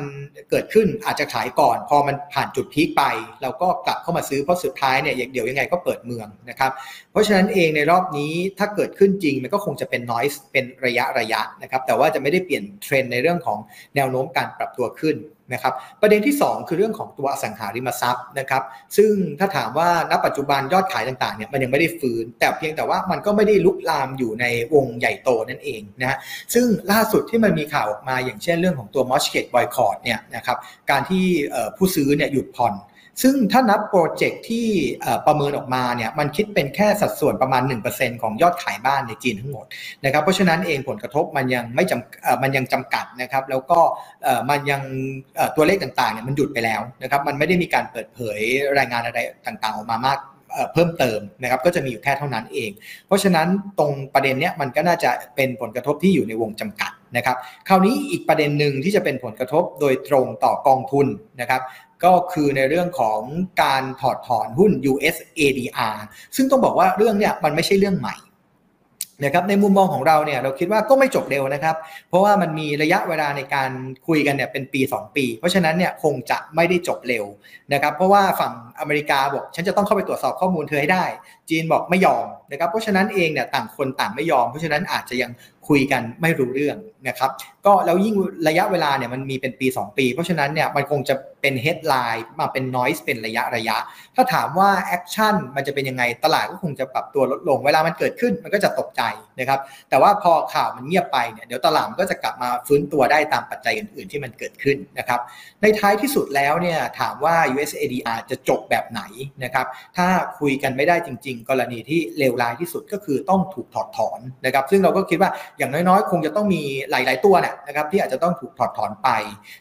เกิดขึ้นอาจจะขายก่อน พอมันผ่านจุดพีคไป เราก็กลับเข้ามาซื้อเพราะสุดท้ายเนี่ยเดี๋ยวยังไงก็เปิดเมืองนะครับ เพราะฉะนั้นเองในรอบนี้ถ้าเกิดขึ้นจริงมันก็คงจะเป็น noise เป็นระยะระยะนะครับแต่ว่าจะไม่ได้เปลี่ยนเทรนในเรื่องของแนวโน้มการปรับตัวขึ้น นะครับประเด็นที่ 2 คือเรื่องของตัวอสังหาริมทรัพย์นะครับซึ่งถ้าถามว่าณปัจจุบันยอดขายต่างๆเนี่ยมันยังไม่ได้ฟื้น แต่เพียงแต่ว่ามันก็ไม่ได้ลุกลามอยู่ในวงใหญ่โตนั่นเองนะฮะซึ่งล่าสุดที่มันมีข่าวออกมาอย่างเช่นเรื่องของตัว mortgage boycott เนี่ยนะครับการที่ผู้ซื้อเนี่ยหยุดผ่อน ซึ่งถ้านับ project ที่ประเมินออกมาเนี่ยมันคิดเป็นแค่สัดส่วนประมาณ 1%ของยอดขายบ้านในจีนทั้งหมดนะครับเพราะฉะนั้นเองผลกระทบมันยังไม่จำมันยังจำกัดนะครับแล้วก็มันยังตัวเลขต่างๆเนี่ยมันหยุดไปแล้วนะครับมันไม่ได้มีการเปิดเผยรายงานอะไรต่างๆออกมามากเพิ่มเติมนะครับก็จะมีอยู่แค่เท่านั้นเอง เพราะฉะนั้นตรงประเด็นเนี้ยมันก็น่าจะเป็นผลกระทบที่อยู่ในวงจำกัดนะครับ คราวนี้อีกประเด็นหนึ่งที่จะเป็นผลกระทบโดยตรงต่อกองทุนนะครับ ก็คือในเรื่องของการถอดถอนหุ้น US ADR ซึ่งต้องบอกว่าเรื่องเนี้ยมันไม่ใช่เรื่องใหม่นะครับในมุมมองของเราเนี่ยเราคิดว่าก็ไม่จบเร็วนะครับ เพราะว่ามันมีระยะเวลาในการคุยกันเนี่ยเป็นปี 2 ปี เพราะฉะนั้นเนี่ยคงจะไม่ได้จบเร็วนะครับเพราะว่าฝั่งอเมริกาบอกฉันจะต้องเข้าไปตรวจสอบข้อมูลเธอให้ได้ จีนบอกไม่ยอมนะครับเพราะฉะนั้นเองเนี่ยต่างคนต่างไม่ยอม เพราะฉะนั้นอาจจะยังคุยกันไม่รู้เรื่องนะครับก็แล้วยิ่งระยะเวลาเนี่ยมันมีเป็นปี 2 ปี เพราะฉะนั้นเนี่ยมันคงจะเป็น headline มาเป็น noise เป็นระยะระยะ ถ้าถามว่า action มันจะเป็นยังไงตลาดก็คงจะปรับตัวลดลง เวลามันเกิดขึ้นมันก็จะตกใจนะครับแต่ว่าพอข่าวมันเงียบไปเนี่ยเดี๋ยวตลาดก็จะกลับมาฟื้นตัวได้ตามปัจจัยอื่น ๆ ที่มันเกิดขึ้นนะครับในท้ายที่สุดแล้วเนี่ยถามว่า US ADR จะจบแบบไหนนะครับถ้าคุยกันไม่ได้จริง ๆ กรณีที่เลวร้ายที่สุดก็คือต้องถูกถอดถอนนะครับซึ่งเราก็คิดว่าอย่างน้อยๆ คงจะต้องมีหลาย ๆ ตัวนะครับที่อาจจะต้องถูกถอดถอนไป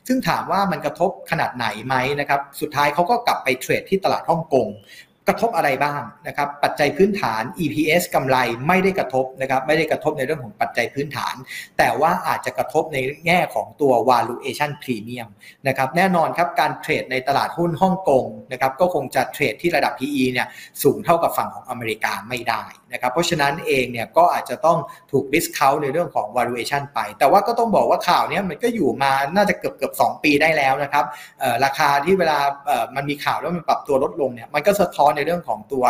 ซึ่งถามว่ามันกระทบขนาดไหนไหมนะครับ สุดท้ายเขาก็กลับไปเทรดที่ตลาดฮ่องกง กระทบอะไรบ้างนะครับปัจจัยพื้นฐาน EPS กำไรไม่ได้กระทบนะครับไม่ได้กระทบในเรื่องของปัจจัยพื้นฐาน แต่ว่าอาจจะกระทบในแง่ของตัว valuation premium นะครับแน่นอนครับการเทรดในตลาดหุ้นฮ่องกงนะครับก็คงจะเทรดที่ระดับ PE เนี่ยสูงเท่ากับฝั่งของอเมริกาไม่ได้นะครับเพราะฉะนั้นเองเนี่ยก็อาจจะต้องถูก discount ในเรื่องของ valuation ไป แต่ว่าก็ต้องบอกว่าข่าวนี้มันก็อยู่มาน่าจะเกือบเกือบ2ปีได้แล้วนะครับราคาที่เวลามันมีข่าวแล้วมันปรับตัวลดลงเนี่ยมันก็สะท้อนในเรื่องของตัว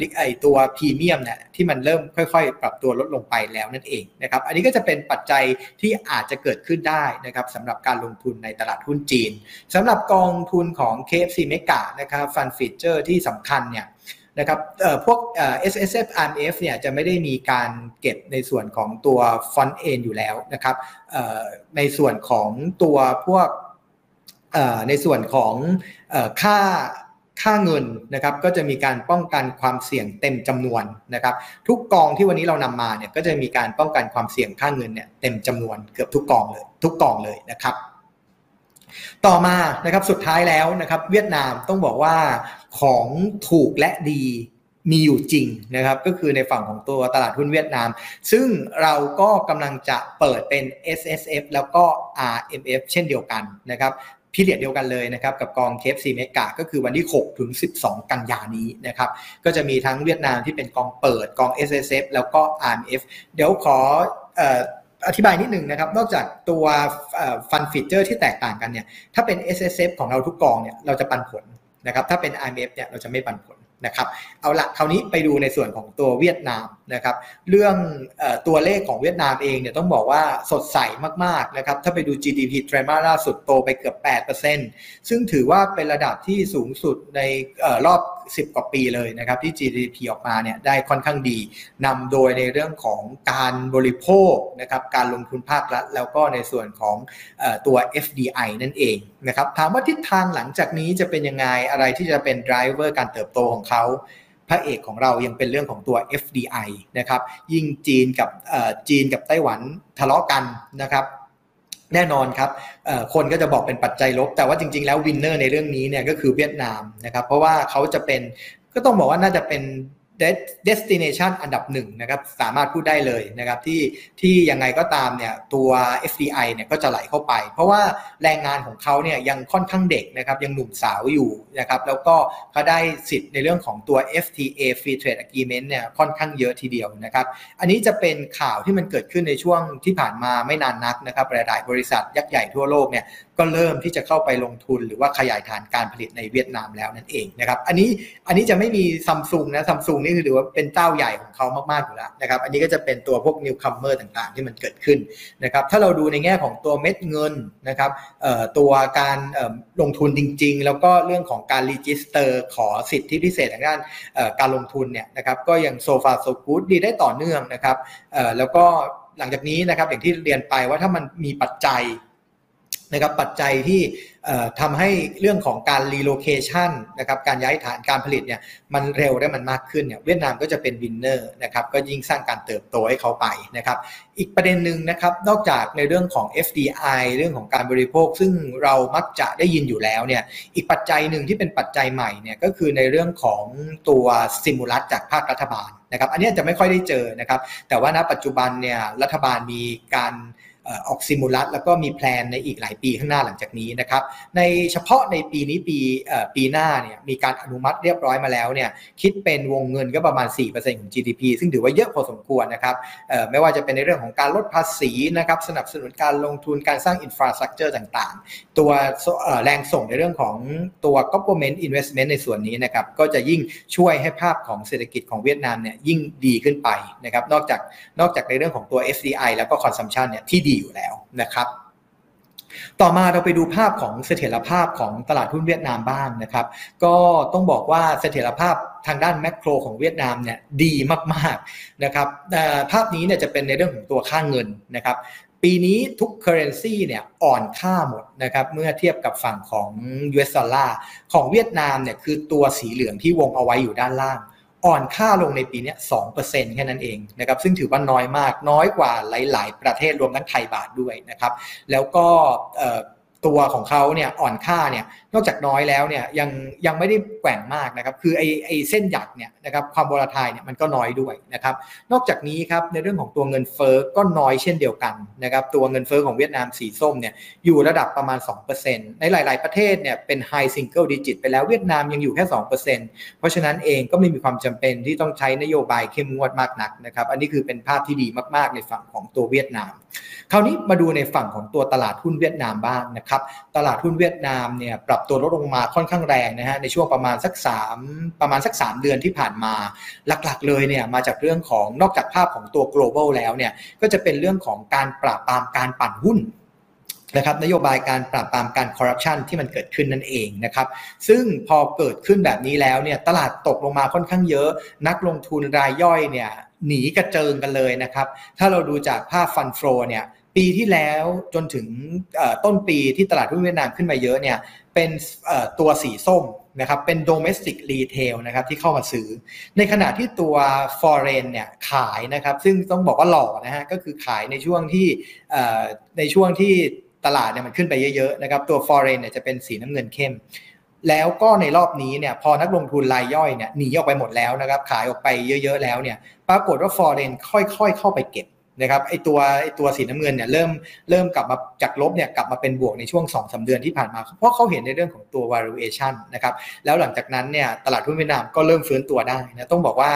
ลิกไอตัวพรีเมียมเนี่ยที่มันเริ่มค่อย ๆ ปรับตัวลดลงไปแล้วนั่นเองนะครับอันนี้ก็จะเป็นปัจจัยที่อาจจะเกิดขึ้นได้นะครับสำหรับการลงทุนในตลาดหุ้นจีนสำหรับกองทุนของ KFC Mega นะครับ fund feature ที่สำคัญเนี่ยนะครับพวก S S F R M F เนี่ยจะไม่ได้มีการเก็บในส่วนของตัว front-end อยู่แล้วนะครับในส่วนของตัวพวกในส่วนของค่า ค่าเงินนะครับก็จะมีการป้องกันความเสี่ยงเต็มจำนวนนะครับทุกกองที่วันนี้เรานำมาเนี่ยก็จะมีการป้องกันความเสี่ยงค่าเงินเนี่ยเต็มจำนวนเกือบทุกกองเลยทุกกองเลยนะครับ ต่อมานะครับสุดท้ายแล้วนะครับเวียดนามต้องบอกว่าของถูกและดีมีอยู่จริงนะครับก็คือในฝั่งของตัวตลาดหุ้นเวียดนาม ซึ่งเราก็กำลังจะเปิดเป็น SSF แล้วก็ RMF เช่นเดียวกันนะครับ period เดียวกันเลยนะครับกับกอง KFC Mega ก็คือวันที่ 6 ถึง 12 กันยานี้นะครับก็จะมีทั้งเวียดนามที่เป็นกองเปิดกอง SSF แล้วก็ RMF เดี๋ยวขออธิบายนิดนึงนะครับ นอกจากตัวฟันฟีเจอร์ที่แตกต่างกันเนี่ยถ้าเป็น S S F ของเราทุกกองเนี่ยเราจะปันผลนะครับถ้าเป็น IMF เนี่ยเราจะไม่ปันผล นะครับเอาละคราวนี้ไปดูในส่วนของตัวเวียดนามนะครับเรื่องอตัวเลขของเวียดนามเองเนี่ยต้องบอกว่าสดใสมากๆนะครับถ้าไปดู GDP ไตรมาสล่าสุดโตไปเกือบ 8%ซึ่งถือว่าเป็นระดับที่สูงสุดในออรอบ10 กว่าปีเลยนะครับที่ GDP ออกมาเนี่ยได้ค่อนข้างดีนำโดยในเรื่องของการบริโภคนะครับการลงทุนภาครัฐ แล้วก็ในส่วนของอตัว FDI นั่นเองนะครับถามว่าทิศทางหลังจากนี้จะเป็นยังไงอะไรที่จะเป็น driver การเติบโตของเขาพระเอกของเรายังเป็นเรื่องของตัว FDI นะครับยิ่งจีนกับจีนกับไต้หวันทะเลาะกันนะครับ แน่นอนครับคนก็จะบอกเป็นปัจจัยลบ แต่ว่าจริง ๆ แล้ววินเนอร์ในเรื่องนี้เนี่ยก็คือเวียดนามนะครับ เพราะว่าเขาจะเป็นก็ต้องบอกว่าน่าจะเป็น destination อันดับหนึ่งนะครับสามารถพูดได้เลยนะครับที่ที่ยังไงก็ตามเนี่ยตัว FDI เนี่ยก็จะไหลเข้าไป เพราะว่าแรงงานของเขาเนี่ยยังค่อนข้างเด็กนะครับยังหนุ่มสาวอยู่นะครับแล้วก็เขาได้สิทธิ์ในเรื่องของตัว FTA Free Trade Agreement เนี่ยค่อนข้างเยอะทีเดียวนะครับอันนี้จะเป็นข่าวที่มันเกิดขึ้นในช่วงที่ผ่านมาไม่นานนักนะครับหลายๆบริษัทยักษ์ใหญ่ทั่วโลกเนี่ยก็เริ่มที่จะเข้าไปลงทุนหรือว่าขยายฐานการผลิตในเวียดนามแล้วนั่นเองนะครับ อันนี้อันนี้จะไม่มีซัมซุงนะซัมซุงนี่คือถือว่าเป็นเจ้าใหญ่ของเขามากๆอยู่แล้วนะครับ อันนี้ก็จะเป็นตัวพวก newcomer ต่างๆ ที่มันเกิดขึ้นนะครับ ถ้าเราดูในแง่ของตัวเม็ดเงินนะครับตัวการลงทุนจริง ๆ แล้วก็เรื่องของการ register ขอสิทธิพิเศษทางด้านการลงทุนเนี่ยนะครับ ก็ยัง so far so good ดีได้ต่อเนื่องนะครับแล้วก็หลังจากนี้นะครับอย่างที่เรียนไปว่าถ้ามันมีปัจจัย นะครับปัจจัยที่ทำให้เรื่องของการ relocation นะครับการย้ายฐานการผลิตเนี่ยมันเร็วได้มันมากขึ้นเนี่ยเวียดนามก็จะเป็น winner นะครับก็ยิ่งสร้างการเติบโตให้เขาไปนะครับอีกประเด็นหนึ่งนะครับนอกจากในเรื่องของ FDI เรื่องของการบริโภค ซึ่งเรามักจะได้ยินอยู่แล้วเนี่ยอีกปัจจัยหนึ่งที่เป็นปัจจัยใหม่เนี่ยก็คือในเรื่องของตัว stimulus จากภาครัฐบาลนะครับอันนี้จะไม่ค่อยได้เจอนะครับแต่ว่าณปัจจุบันเนี่ยรัฐบาลมีการ ออก stimulus แล้วก็มี plan ในอีกหลายปีข้างหน้าหลังจากนี้นะครับในเฉพาะในปีนี้ปีปีหน้าเนี่ยมีการอนุมัติเรียบร้อยมาแล้วเนี่ยคิดเป็นวงเงินก็ประมาณ 4%ของ GDP ซึ่งถือว่าเยอะพอสมควรนะครับไม่ว่าจะเป็นในเรื่องของการลดภาษีนะครับสนับสนุนการลงทุนการสร้าง infrastructure ต่างๆ ตัวแรงส่งในเรื่องของตัว government investment ในส่วนนี้นะครับก็จะยิ่งช่วยให้ภาพของเศรษฐกิจของเวียดนามเนี่ยยิ่งดีขึ้นไปนะครับนอกจากนอกจากในเรื่องของตัว FDI แล้วก็ consumption เนี่ยที่ดีอยู่แล้วนะครับ ต่อมาเราไปดูภาพของเสถียรภาพของตลาดหุ้นเวียดนามบ้างนะครับ ก็ต้องบอกว่าเสถียรภาพทางด้านแมกโรของเวียดนามเนี่ยดีมากๆนะครับภาพนี้เนี่ยจะเป็นในเรื่องของตัวค่าเงินนะครับปีนี้ทุก currency เนี่ยอ่อนค่าหมดนะครับเมื่อเทียบกับฝั่งของ US ดอลลาร์ของเวียดนามเนี่ยคือตัวสีเหลืองที่วงเอาไว้อยู่ด้านล่าง อ่อนค่าลงในปีนี้สองเปอร์เซ็นแค่นั้นเองนะครับซึ่งถือว่าน้อยมากน้อยกว่าหลาย ๆ ประเทศรวมทั้งไทยบาทด้วยนะครับแล้วก็ ตัวของเขาเนี่ยอ่อนค่าเนี่ยนอกจากน้อยแล้วเนี่ยยังยังไม่ได้แกว่งมากนะครับคือไอไอเส้นหยักเนี่ยนะครับความบรทายเนี่ยมันก็น้อยด้วยนะครับนอกจากนี้ครับในเรื่องของตัวเงินเฟ้อก็น้อยเช่นเดียวกันนะครับตัวเงินเฟ้อของเวียดนามสีส้มเนี่ยอยู่ระดับประมาณ 2%ในหลาย ๆประเทศเนี่ยเป็น high single digit ไปแล้วเวียดนามยังอยู่แค่ 2%เพราะฉะนั้นเองก็ไม่มีความจำเป็นที่ต้องใช้นโยบายเข้มงวดมากนักนะครับอันนี้คือเป็นภาพที่ดีมาก ๆ ในฝั่งของตัวเวียดนาม คราวนี้มาดูในฝั่งของตัวตลาดหุ้นเวียดนามบ้างนะครับ ตลาดหุ้นเวียดนามเนี่ยปรับตัวลดลงมาค่อนข้างแรงนะฮะในช่วงประมาณสัก 3 ประมาณสัก 3 เดือนที่ผ่านมา หลักๆเลยเนี่ยมาจากเรื่องของนอกจากภาพของตัว global แล้วเนี่ยก็จะเป็นเรื่องของการปราบปรามการปั่นหุ้นนะครับนโยบายการปราบปรามการคอร์รัปชันที่มันเกิดขึ้นนั่นเองนะครับซึ่งพอเกิดขึ้นแบบนี้แล้วเนี่ยตลาดตกลงมาค่อนข้างเยอะ นักลงทุนรายย่อยเนี่ยหนีกระเจิงกันเลยนะครับ ถ้าเราดูจากภาพฟันโฟเนี่ย ปีที่แล้วจนถึงต้นปีที่ตลาดหุ้นเวียดนามขึ้นมาเยอะเนี่ยเป็นตัวสีส้มนะครับเป็น domestic retail นะครับที่เข้ามาซื้อ ในขณะที่ตัว foreign เนี่ยขายนะครับซึ่งต้องบอกว่าหล่อนะฮะก็คือขายในช่วงที่ในช่วงที่ตลาดเนี่ยมันขึ้นไปเยอะๆนะครับตัว foreign เนี่ยจะเป็นสีน้ำเงินเข้ม แล้วก็ในรอบนี้เนี่ยพอนักลงทุนรายย่อยเนี่ยหนีออกไปหมดแล้วนะครับขายออกไปเยอะๆแล้วเนี่ยปรากฏว่า foreign ค่อยๆ เข้าไปเก็บ นะครับไอตัวไอตัวสีน้ำเงินเนี่ยเริ่มเริ่มกลับมาจากลบเนี่ยกลับมาเป็นบวกในช่วง2อสเดือนที่ผ่านมา เพราะเขาเห็นในเรื่องของตัว valuation นะครับแล้วหลังจากนั้นเนี่ยตลาดหุ้นเวียดนามก็เริ่มฟื้นตัวได้นะต้องบอกว่า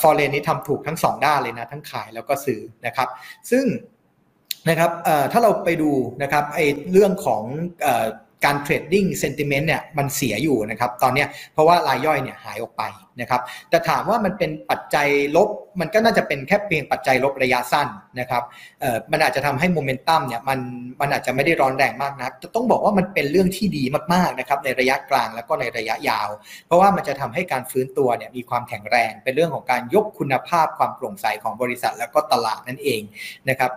ฟอร์เรนนี้ทำถูกทั้ง 2 ด้านเลยนะ ทั้งขายแล้วก็ซื้อนะครับ ซึ่งนะครับถ้าเราไปดูนะครับไอเรื่องของการ trading sentiment เนี่ยมันเสียอยู่นะครับตอนนี้เพราะว่ารายย่อยเนี่ยหายออกไป นะครับแต่ถามว่ามันเป็นปัจจัยลบ มันก็น่าจะเป็นแค่เพียงปัจจัยลบระยะสั้นนะครับเออมันอาจจะทำให้โมเมนตัมเนี่ยมันมันอาจจะไม่ได้ร้อนแรงมากนักต้องบอกว่ามันเป็นเรื่องที่ดีมากๆนะครับในระยะกลางแล้วก็ในระยะยาว เพราะว่ามันจะทำให้การฟื้นตัวเนี่ยมีความแข็งแรง เป็นเรื่องของการยกคุณภาพความโปร่งใสของบริษัทแล้วก็ตลาดนั่นเองนะครับ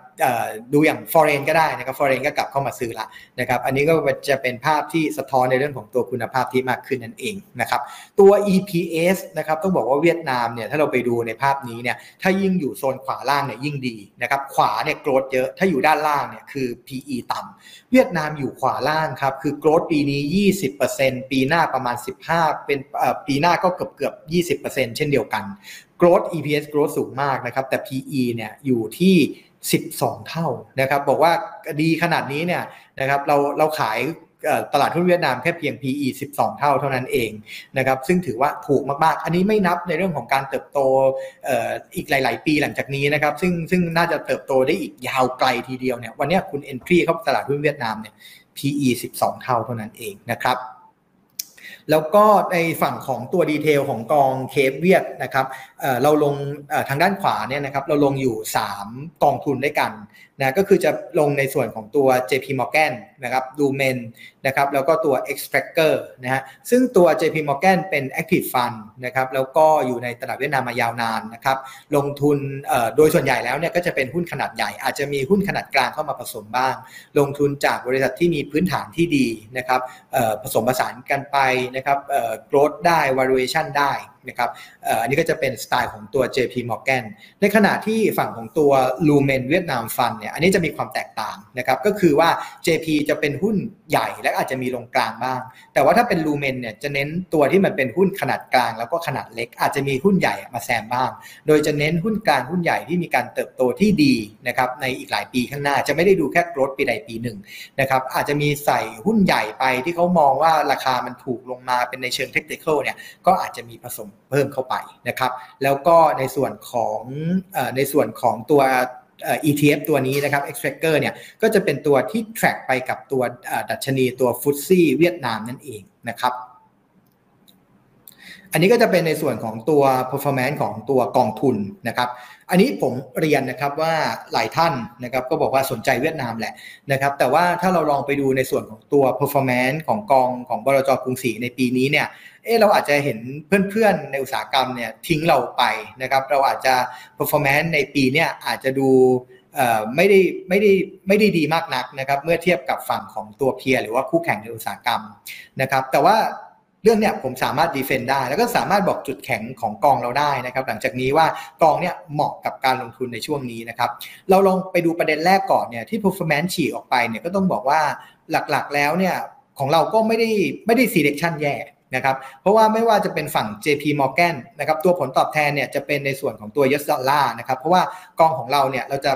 ดูอย่าง foreign ก็ได้นะครับ foreign ก็กลับเข้ามาซื้อละนะครับอันนี้ก็จะเป็นภาพที่สะท้อนในเรื่องของตัวคุณภาพที่มากขึ้นนั่นเองนะครับตัว EPS นะครับต้องบอกว่าเวียดนามเนี่ยถ้าเราไปดูในภาพนี้เนี่ยถ้ายิ่งอยู่โซนขวาล่างเนี่ยยิ่งดีนะครับขวาเนี่ยโกรดเยอะถ้าอยู่ด้านล่างเนี่ยคือ PE ต่ำเวียดนามอยู่ขวาล่างครับคือโกรดปีนี้ 20%ปีหน้าประมาณ 15 เป็นปีหน้าก็เกือบเกือบ 20%เช่นเดียวกัน growth EPS growth สูงมากนะครับแต่ PE เนี่ยอยู่ที่ 12 เท่านะครับบอกว่าดีขนาดนี้เนี่ยนะครับเราเราขาย ตลาดหุ้นเวียดนามแค่เพียง PE 12 เท่าเท่านั้นเองนะครับซึ่งถือว่าถูกมากๆ อันนี้ไม่นับในเรื่องของการเติบโตอีกหลาย ๆ ปีหลังจากนี้นะครับซึ่งซึ่งน่าจะเติบโตได้อีกยาวไกลทีเดียวเนี่ยวันนี้คุณ entry เข้าตลาดหุ้นเวียดนามเนี่ย PE 12 เท่าเท่านั้นเองนะครับแล้วก็ในฝั่งของตัวดีเทลของกองเคฟเวียดนะครับ เราลงทางด้านขวาเนี่ยนะครับเราลงอยู่ 3 กองทุนด้วยกันนะก็คือจะลงในส่วนของตัว JP Morgan นะครับ Lumen นะครับแล้วก็ตัว Extractor นะฮะซึ่งตัว JP Morgan เป็น Active Fund นะครับแล้วก็อยู่ในตลาดเวียดนามมายาวนานนะครับลงทุนโดยส่วนใหญ่แล้วเนี่ยก็จะเป็นหุ้นขนาดใหญ่ อาจจะมีหุ้นขนาดกลางเข้ามาผสมบ้าง ลงทุนจากบริษัทที่มีพื้นฐานที่ดีนะครับผสมผสานกันไปนะครับ growth ได้ valuation ได้ นะครับอันนี้ก็จะเป็นสไตล์ของตัว JP Morgan ในขณะที่ฝั่งของตัว Lumen เวียดนามฟันเนี่ยอันนี้จะมีความแตกต่างนะครับก็คือว่า JP จะเป็นหุ้นใหญ่และอาจจะมีลงกลางบ้าง แต่ว่าถ้าเป็น Lumen เนี่ยจะเน้นตัวที่มันเป็นหุ้นขนาดกลาง แล้วก็ขนาดเล็ก อาจจะมีหุ้นใหญ่มาแซมบ้าง โดยจะเน้นหุ้นกลางหุ้นใหญ่ที่มีการเติบโตที่ดีนะครับในอีกหลายปีข้างหน้าจะไม่ได้ดูแค่กรดปีใดปีหนึ่งนะครับอาจจะมีใส่หุ้นใหญ่ไปที่เขามองว่าราคามันถูกลงมาเป็นในเชิงเทคนิคเนี่ยก็อาจจะมีผสมเพิ่มเข้าไปนะครับ แล้วก็ในส่วนของในส่วนของตัว ETF ตัวนี้นะครับ Extractor เนี่ยก็จะเป็นตัวที่ track ไปกับตัวดัชนีตัวฟุตซี่เวียดนามนั่นเองนะครับอันนี้ก็จะเป็นในส่วนของตัว performance ของตัวกองทุนนะครับ อันนี้ผมเรียนนะครับว่าหลายท่านนะครับก็บอกว่าสนใจเวียดนามแหละนะครับแต่ว่าถ้าเราลองไปดูในส่วนของตัว performance ของกองของบลจกรุงศรีในปีนี้เนี่ยเออเราอาจจะเห็นเพื่อนๆในอุตสาหกรรมเนี่ยทิ้งเราไปนะครับเราอาจจะ performance ในปีเนี้อาจจะดูไม่ได้ไม่ได้ไม่ได้ดีมากนักนะครับเมื่อเทียบกับฝั่งของตัวเพียหรือว่าคู่แข่งในอุตสาหกรรมนะครับแต่ว่า เรื่องเนี้ยผมสามารถดีเฟนได้ แล้วก็สามารถบอกจุดแข็งของกองเราได้นะครับหลังจากนี้ว่ากองเนี้ยเหมาะกับการลงทุนในช่วงนี้นะครับเราลองไปดูประเด็นแรกก่อนเนี่ยที่ performance ฉีกออกไปเนี่ยก็ต้องบอกว่าหลักๆแล้วเนี่ยของเราก็ไม่ได้ไม่ได้ selection แย่นะครับเพราะว่าไม่ว่าจะเป็นฝั่ง JP Morgan นะครับตัวผลตอบแทนเนี่ยจะเป็นในส่วนของตัว US dollar นะครับเพราะว่ากองของเราเนี่ยเราจะ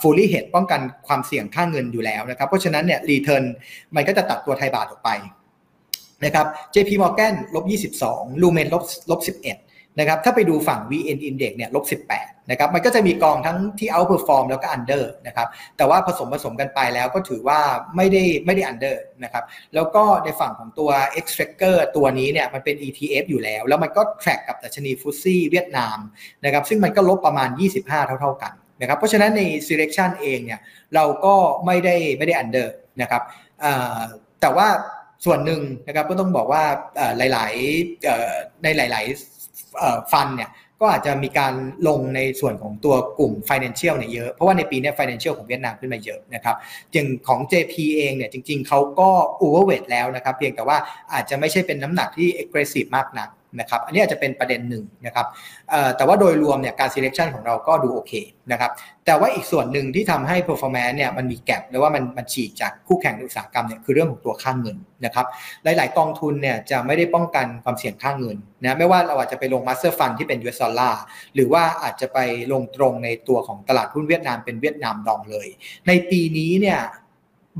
fully h e d ป้องกันความเสี่ยงค่าเงินอยู่แล้วนะครับ เพราะฉะนั้นเนี่ย return มันก็จะตัดตัวไทยบาทออกไป นะครับ JP Morgan ลบ22 Lumen ลบลบ11นะครับถ้าไปดูฝั่ง VN Index เนี่ยลบ18นะครับมันก็จะมีกองทั้งที่ outperform แล้วก็ under นะครับแต่ว่าผสมผสมกันไปแล้วก็ถือว่าไม่ได้ไม่ได้ under นะครับแล้วก็ในฝั่งของตัว extractor ตัวนี้เนี่ยมันเป็น ETF อยู่แล้ว แล้วมันก็ track กับดัชนีฟุตซี่เวียดนามนะครับซึ่งมันก็ลบประมาณ 25 เท่า ๆกันนะครับเพราะฉะนั้นใน selection เองเนี่ยเราก็ไม่ได้ไม่ได้ under นะครับแต่ว่า ส่วนหนึ่งนะครับก็ต้องบอกว่าหลายๆในหลาย ๆฟันเนี่ยก็อาจจะมีการลงในส่วนของตัวกลุ่ม Financial เนี่ยเยอะ เพราะว่าในปีนี้ Financial ของเวียดนามขึ้นมาเยอะนะครับอย่างของ JP เองเนี่ยจริง ๆเขาก็ overweight แล้วนะครับเพียงแต่ว่าอาจจะไม่ใช่เป็นน้ำหนักที่ aggressive มากนัก นะครับอันนี้อาจจะเป็นประเด็นหนึ่งนะครับแต่ว่าโดยรวมเนี่ยการ selection ของเราก็ดูโอเคนะครับแต่ว่าอีกส่วนหนึ่งที่ทำให้ performance เนี่ยมันมี gap หรือว่ามันมันฉีกจากคู่แข่งในอุตสาหกรรมเนี่ยคือเรื่องของตัวค่าเงินนะครับหลาย ๆ กองทุนเนี่ยจะไม่ได้ป้องกันความเสี่ยงค่าเงินนะไม่ว่าเราอาจจะไปลง master fund ที่เป็น US dollar หรือว่าอาจจะไปลงตรงในตัวของตลาดหุ้นเวียดนามเป็นเวียดนามดองเลย ในปีนี้เนี่ย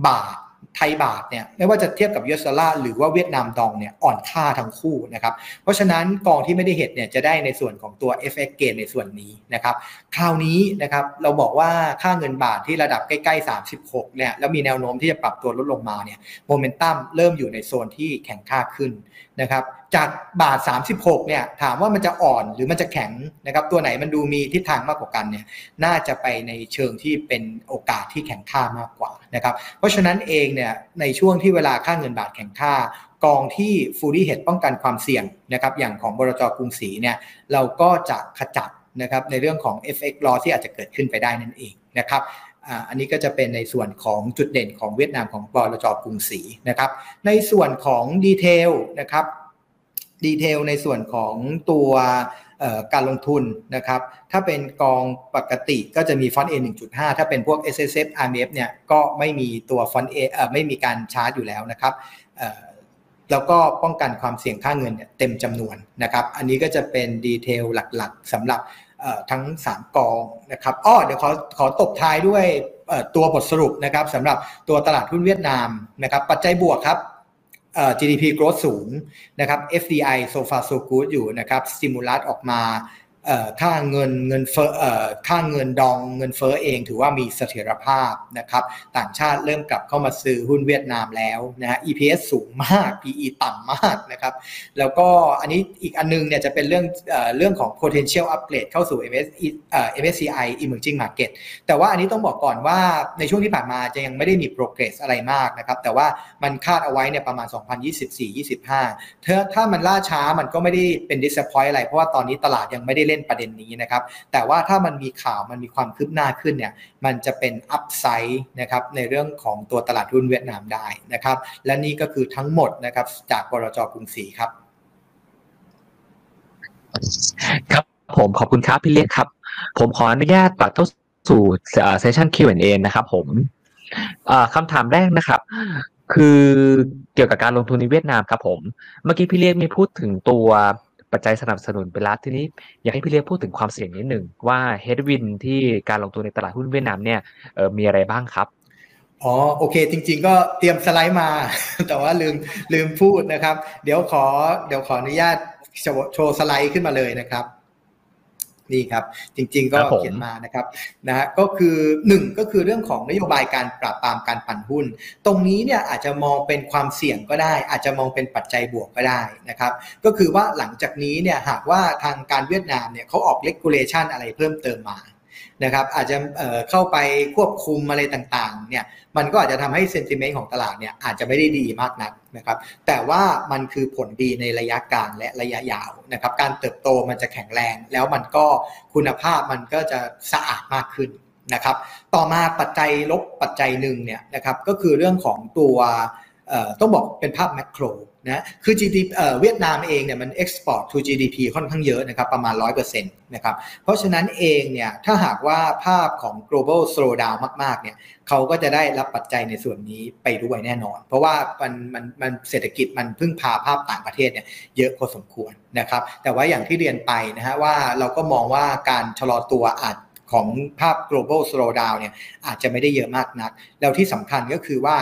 บาท ไทยบาทเนี่ยไม่ว่าจะเทียบกับ US dollar หรือว่าเวียดนามดองเนี่ยอ่อนค่าทั้งคู่นะครับเพราะฉะนั้นกองที่ไม่ได้เห็ดเนี่ยจะได้ในส่วนของตัว FX เกนในส่วนนี้นะครับคราวนี้นะครับเราบอกว่าค่าเงินบาทที่ระดับใกล้ๆ 36เนี่ยแล้วมีแนวโน้มที่จะปรับตัวลดลงมาเนี่ยโมเมนตัมเริ่มอยู่ในโซนที่แข็งค่าขึ้น นะครับจากบาท 36เนี่ยถามว่ามันจะอ่อนหรือมันจะแข็งนะครับตัวไหนมันดูมีทิศทางมากกว่ากันเนี่ยน่าจะไปในเชิงที่เป็นโอกาสที่แข็งค่ามากกว่านะครับเพราะฉะนั้นเองเนี่ยในช่วงที่เวลาค่าเงินบาทแข็งค่ากองที่ fully hedge ป้องกันความเสี่ยงนะครับอย่างของบลจกรุงศรีเนี่ยเราก็จะขจัดนะครับในเรื่องของ FX loss ที่อาจจะเกิดขึ้นไปได้นั่นเองนะครับ อันนี้ก็จะเป็นในส่วนของจุดเด่นของเวียดนามของบลจกรุงศรีนะครับ ในส่วนของ detail นะครับ detail ในส่วนของตัวการลงทุนนะครับ ถ้าเป็นกองปกติก็จะมี fund A 1.5 ถ้าเป็นพวก S S F R M F เนี่ยก็ไม่มีตัวฟอนต์ A เอ่อไม่มีการชาร์จอยู่แล้วนะครับแล้วก็ป้องกันความเสี่ยงค่าเงินเต็มจำนวนนะครับ อันนี้ก็จะเป็นดีเทลหลักๆสำหรับ ทั้ง 3 กองนะครับอ้อเดี๋ยวขอขอตบท้ายด้วยตัวบทสรุปนะครับสำหรับตัวตลาดหุ้นเวียดนามนะครับปัจจัยบวกครับ GDP growth สูงนะครับ FDI so far so good อยู่นะครับ stimulus ออกมา ค่าเงินเงินเฟ้อค่าเงินดองเงินเฟ้อเองถือว่ามีเสถียรภาพนะครับ ต่างชาติเริ่มกลับเข้ามาซื้อหุ้นเวียดนามแล้วนะฮะ EPS สูงมาก PE ต่ำมากนะครับ แล้วก็อันนี้อีกอันนึงเนี่ยจะเป็นเรื่องเรื่องของ potential upgrade เข้าสู่ MS MSCI emerging market แต่ว่าอันนี้ต้องบอกก่อนว่าในช่วงที่ผ่านมาจะยังไม่ได้มี progress อะไรมากนะครับ แต่ว่ามันคาดเอาไว้เนี่ยประมาณ 2024-25ถ้าถ้ามันล่าช้ามันก็ไม่ได้เป็น disappoint อะไรเพราะว่าตอนนี้ตลาดยังไม่ได้เล่นประเด็นนี้นะครับ แต่ว่าถ้ามันมีข่าวมันมีความคืบหน้าขึ้นเนี่ยมันจะเป็นอัพไซด์นะครับในเรื่องของตัวตลาดหุ้นเวียดนามได้นะครับ และนี่ก็คือทั้งหมดนะครับจากบรจกรุงศรีครับ ครับผมขอบคุณครับพี่เล็กครับ ผมขออนุญาตตัดเข้าสู่เซสชัน Q&A นะครับผมคำถามแรกนะครับ คือเกี่ยวกับการลงทุนในเวียดนามครับผม เมื่อกี้พี่เล็กมีพูดถึงตัว ปัจจัยสนับสนุนไปแล้วทีนี้อยากให้พี่เลี้ยงพูดถึงความเสี่ยงนิดหนึ่งว่าเฮดวินที่การลงทุนในตลาดหุ้นเวียดนามเนี่ยมีอะไรบ้างครับอ๋อโอเค จริง ๆ ก็เตรียมสไลด์มา แต่ว่าลืมลืมพูดนะครับ เดี๋ยวขอเดี๋ยวขออนุญาตโชว์สไลด์ขึ้นมาเลยนะครับ นี่ครับ จริง ๆ ก็เขียนมานะครับนะฮะก็คือ1ก็คือเรื่องของนโยบายการปราบปรามการปั่นหุ้น ตรงนี้เนี่ยอาจจะมองเป็นความเสี่ยงก็ได้ อาจจะมองเป็นปัจจัยบวกก็ได้นะครับก็คือว่าหลังจากนี้เนี่ยหากว่าทางการเวียดนามเนี่ยเขาออกเลกูเลชันอะไรเพิ่มเติมมานะครับอาจจะเข้าไปควบคุมอะไรต่างๆเนี่ยมันก็อาจจะทำให้เซนติเมนต์ของตลาดเนี่ยอาจจะไม่ได้ดีมากนัก นะครับแต่ว่ามันคือผลดีในระยะกลางและระยะยาวนะครับการเติบโตมันจะแข็งแรง แล้วมันก็คุณภาพมันก็จะสะอาดมากขึ้นนะครับต่อมาปัจจัยลบปัจจัยหนึ่งเนี่ยนะครับก็คือเรื่องของตัวต้องบอกเป็นภาพแมกโร นะคือ GDP เวียดนามเองเนี่ยมัน export to GDP ค่อนข้างเยอะนะครับประมาณ 100%นะครับเพราะฉะนั้นเองเนี่ยถ้าหากว่าภาพของ global slowdown มากๆเนี่ยเขาก็จะได้รับปัจจัยในส่วนนี้ไปด้วยแน่นอน เพราะว่ามันมันมันเศรษฐกิจมันพึ่งพาภาพต่างประเทศเนี่ยเยอะพอสมควรนะครับแต่ว่าอย่างที่เรียนไปนะฮะว่าเราก็มองว่าการชะลอตัวอาจของภาพ global slowdown เนี่ยอาจจะไม่ได้เยอะมากนัก แล้วที่สำคัญก็คือว่า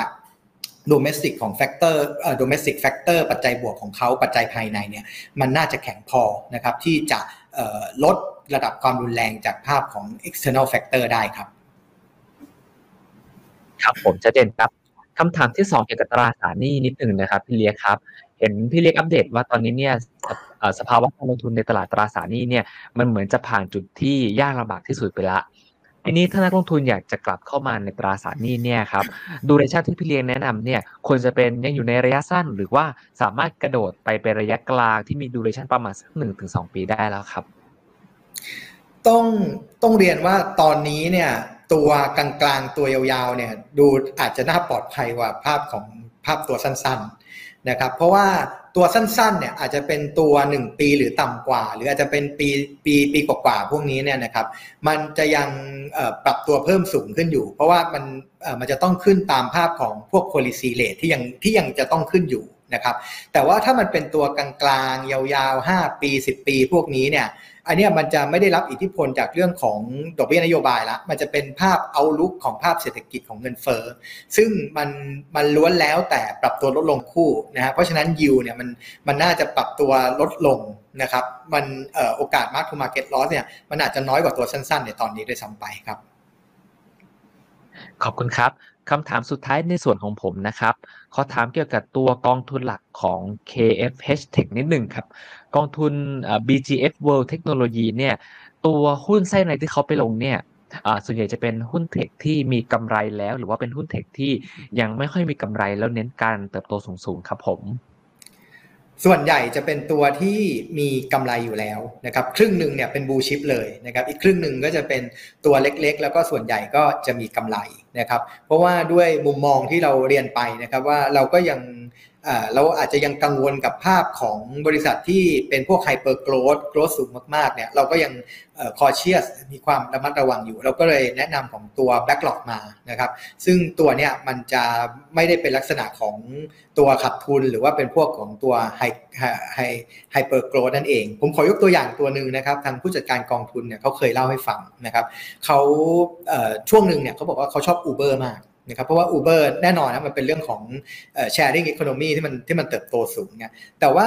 domestic ของ factor เอ่อ domestic factor ปัจจัยบวกของเขาปัจจัยภายในเนี่ยมันน่าจะแข็งพอนะครับที่จะลดระดับความรุนแรงจากภาพของ external factor ได้ครับ ครับผมชัดเจนครับคำถามที่สองเกี่ยวกับตราสารหนี้นิดหนึ่งนะครับ พี่เลียครับ เห็นพี่เลียอัปเดตว่าตอนนี้เนี่ยสภาวะการลงทุนในตลาดตราสารหนี้เนี่ยมันเหมือนจะผ่านจุดที่ยากลำบากที่สุดไปละ ทีนี้ถ้านักลงทุนอยากจะกลับเข้ามาในตราสารหนี้เนี่ยครับดูเรชั่นที่พี่เลี้ยงแนะนำเนี่ยควรจะเป็นยังอยู่ในระยะสั้น หรือว่าสามารถกระโดดไปเป็นระยะกลางที่มีดูเรชั่นประมาณสักหนึ่งถึงสองปีได้แล้วครับ ต้องต้องเรียนว่าตอนนี้เนี่ยตัวกลางๆตัวยาวๆเนี่ยดูอาจจะน่าปลอดภัยกว่าภาพของภาพตัวสั้นๆนะครับ เพราะว่า ตัวสั้นๆเนี่ยอาจจะเป็นตัว 1 ปีหรือต่ำกว่า หรืออาจจะเป็นปีปีปีกว่าๆพวกนี้เนี่ยนะครับมันจะยังปรับตัวเพิ่มสูงขึ้นอยู่ เพราะว่ามันมันจะต้องขึ้นตามภาพของพวก policy rate ที่ยังที่ยังจะต้องขึ้นอยู่นะครับแต่ว่าถ้ามันเป็นตัวกลางๆยาวๆ 5 ปี 10 ปีพวกนี้เนี่ย อันนี้มันจะไม่ได้รับอิทธิพลจากเรื่องของดอกเบี้ยนโยบายละ มันจะเป็นภาพเอาลุกของภาพเศรษฐกิจของเงินเฟ้อ ซึ่งมันมันล้วนแล้วแต่ปรับตัวลดลงคู่นะฮะ เพราะฉะนั้นยิวเนี่ยมันมันน่าจะปรับตัวลดลงนะครับ มันเออโอกาส mark to market loss เนี่ยมันอาจจะน้อยกว่าตัวสั้นๆในตอนนี้ด้วยซ้ำไปครับ ขอบคุณครับคำถามสุดท้ายในส่วนของผมนะครับ ขอถามเกี่ยวกับตัวกองทุนหลักของ KFH Tech นิดหนึ่งครับ กองทุน BGF World Technology เนี่ยตัวหุ้นไส้ในที่เขาไปลงเนี่ยส่วนใหญ่จะเป็นหุ้นเทคที่มีกำไรแล้ว หรือว่าเป็นหุ้นเทคที่ยังไม่ค่อยมีกำไรแล้วเน้นการเติบโตสูงๆครับผม ส่วนใหญ่จะเป็นตัวที่มีกำไรอยู่แล้วนะครับ ครึ่งหนึ่งเนี่ยเป็นบูชิปเลยนะครับ อีกครึ่งหนึ่งก็จะเป็นตัวเล็กๆ แล้วก็ส่วนใหญ่ก็จะมีกำไรนะครับ เพราะว่าด้วยมุมมองที่เราเรียนไปนะครับว่าเราก็ยัง เราอาจจะยังกังวลกับภาพของบริษัทที่เป็นพวกไฮเปอร์โกรดโกรดสูงมากๆเนี่ยเราก็ยัง cautious มีความระมัดระวังอยู่ เราก็เลยแนะนำของตัว BlackRock มานะครับซึ่งตัวเนี้ยมันจะไม่ได้เป็นลักษณะของตัวขาดทุน หรือว่าเป็นพวกของตัว high high hyper growth นั่นเอง ผมขอยกตัวอย่างตัวหนึ่งนะครับทางผู้จัดการกองทุนเนี่ยเขาเคยเล่าให้ฟังนะครับเขาช่วงหนึ่งเนี่ยเขาบอกว่าเขาชอบ Uber มาก นะครับเพราะว่า Uber แน่นอนนะมันเป็นเรื่องของ sharing economy ที่มันที่มันเติบโตสูงเนี่ยแต่ว่า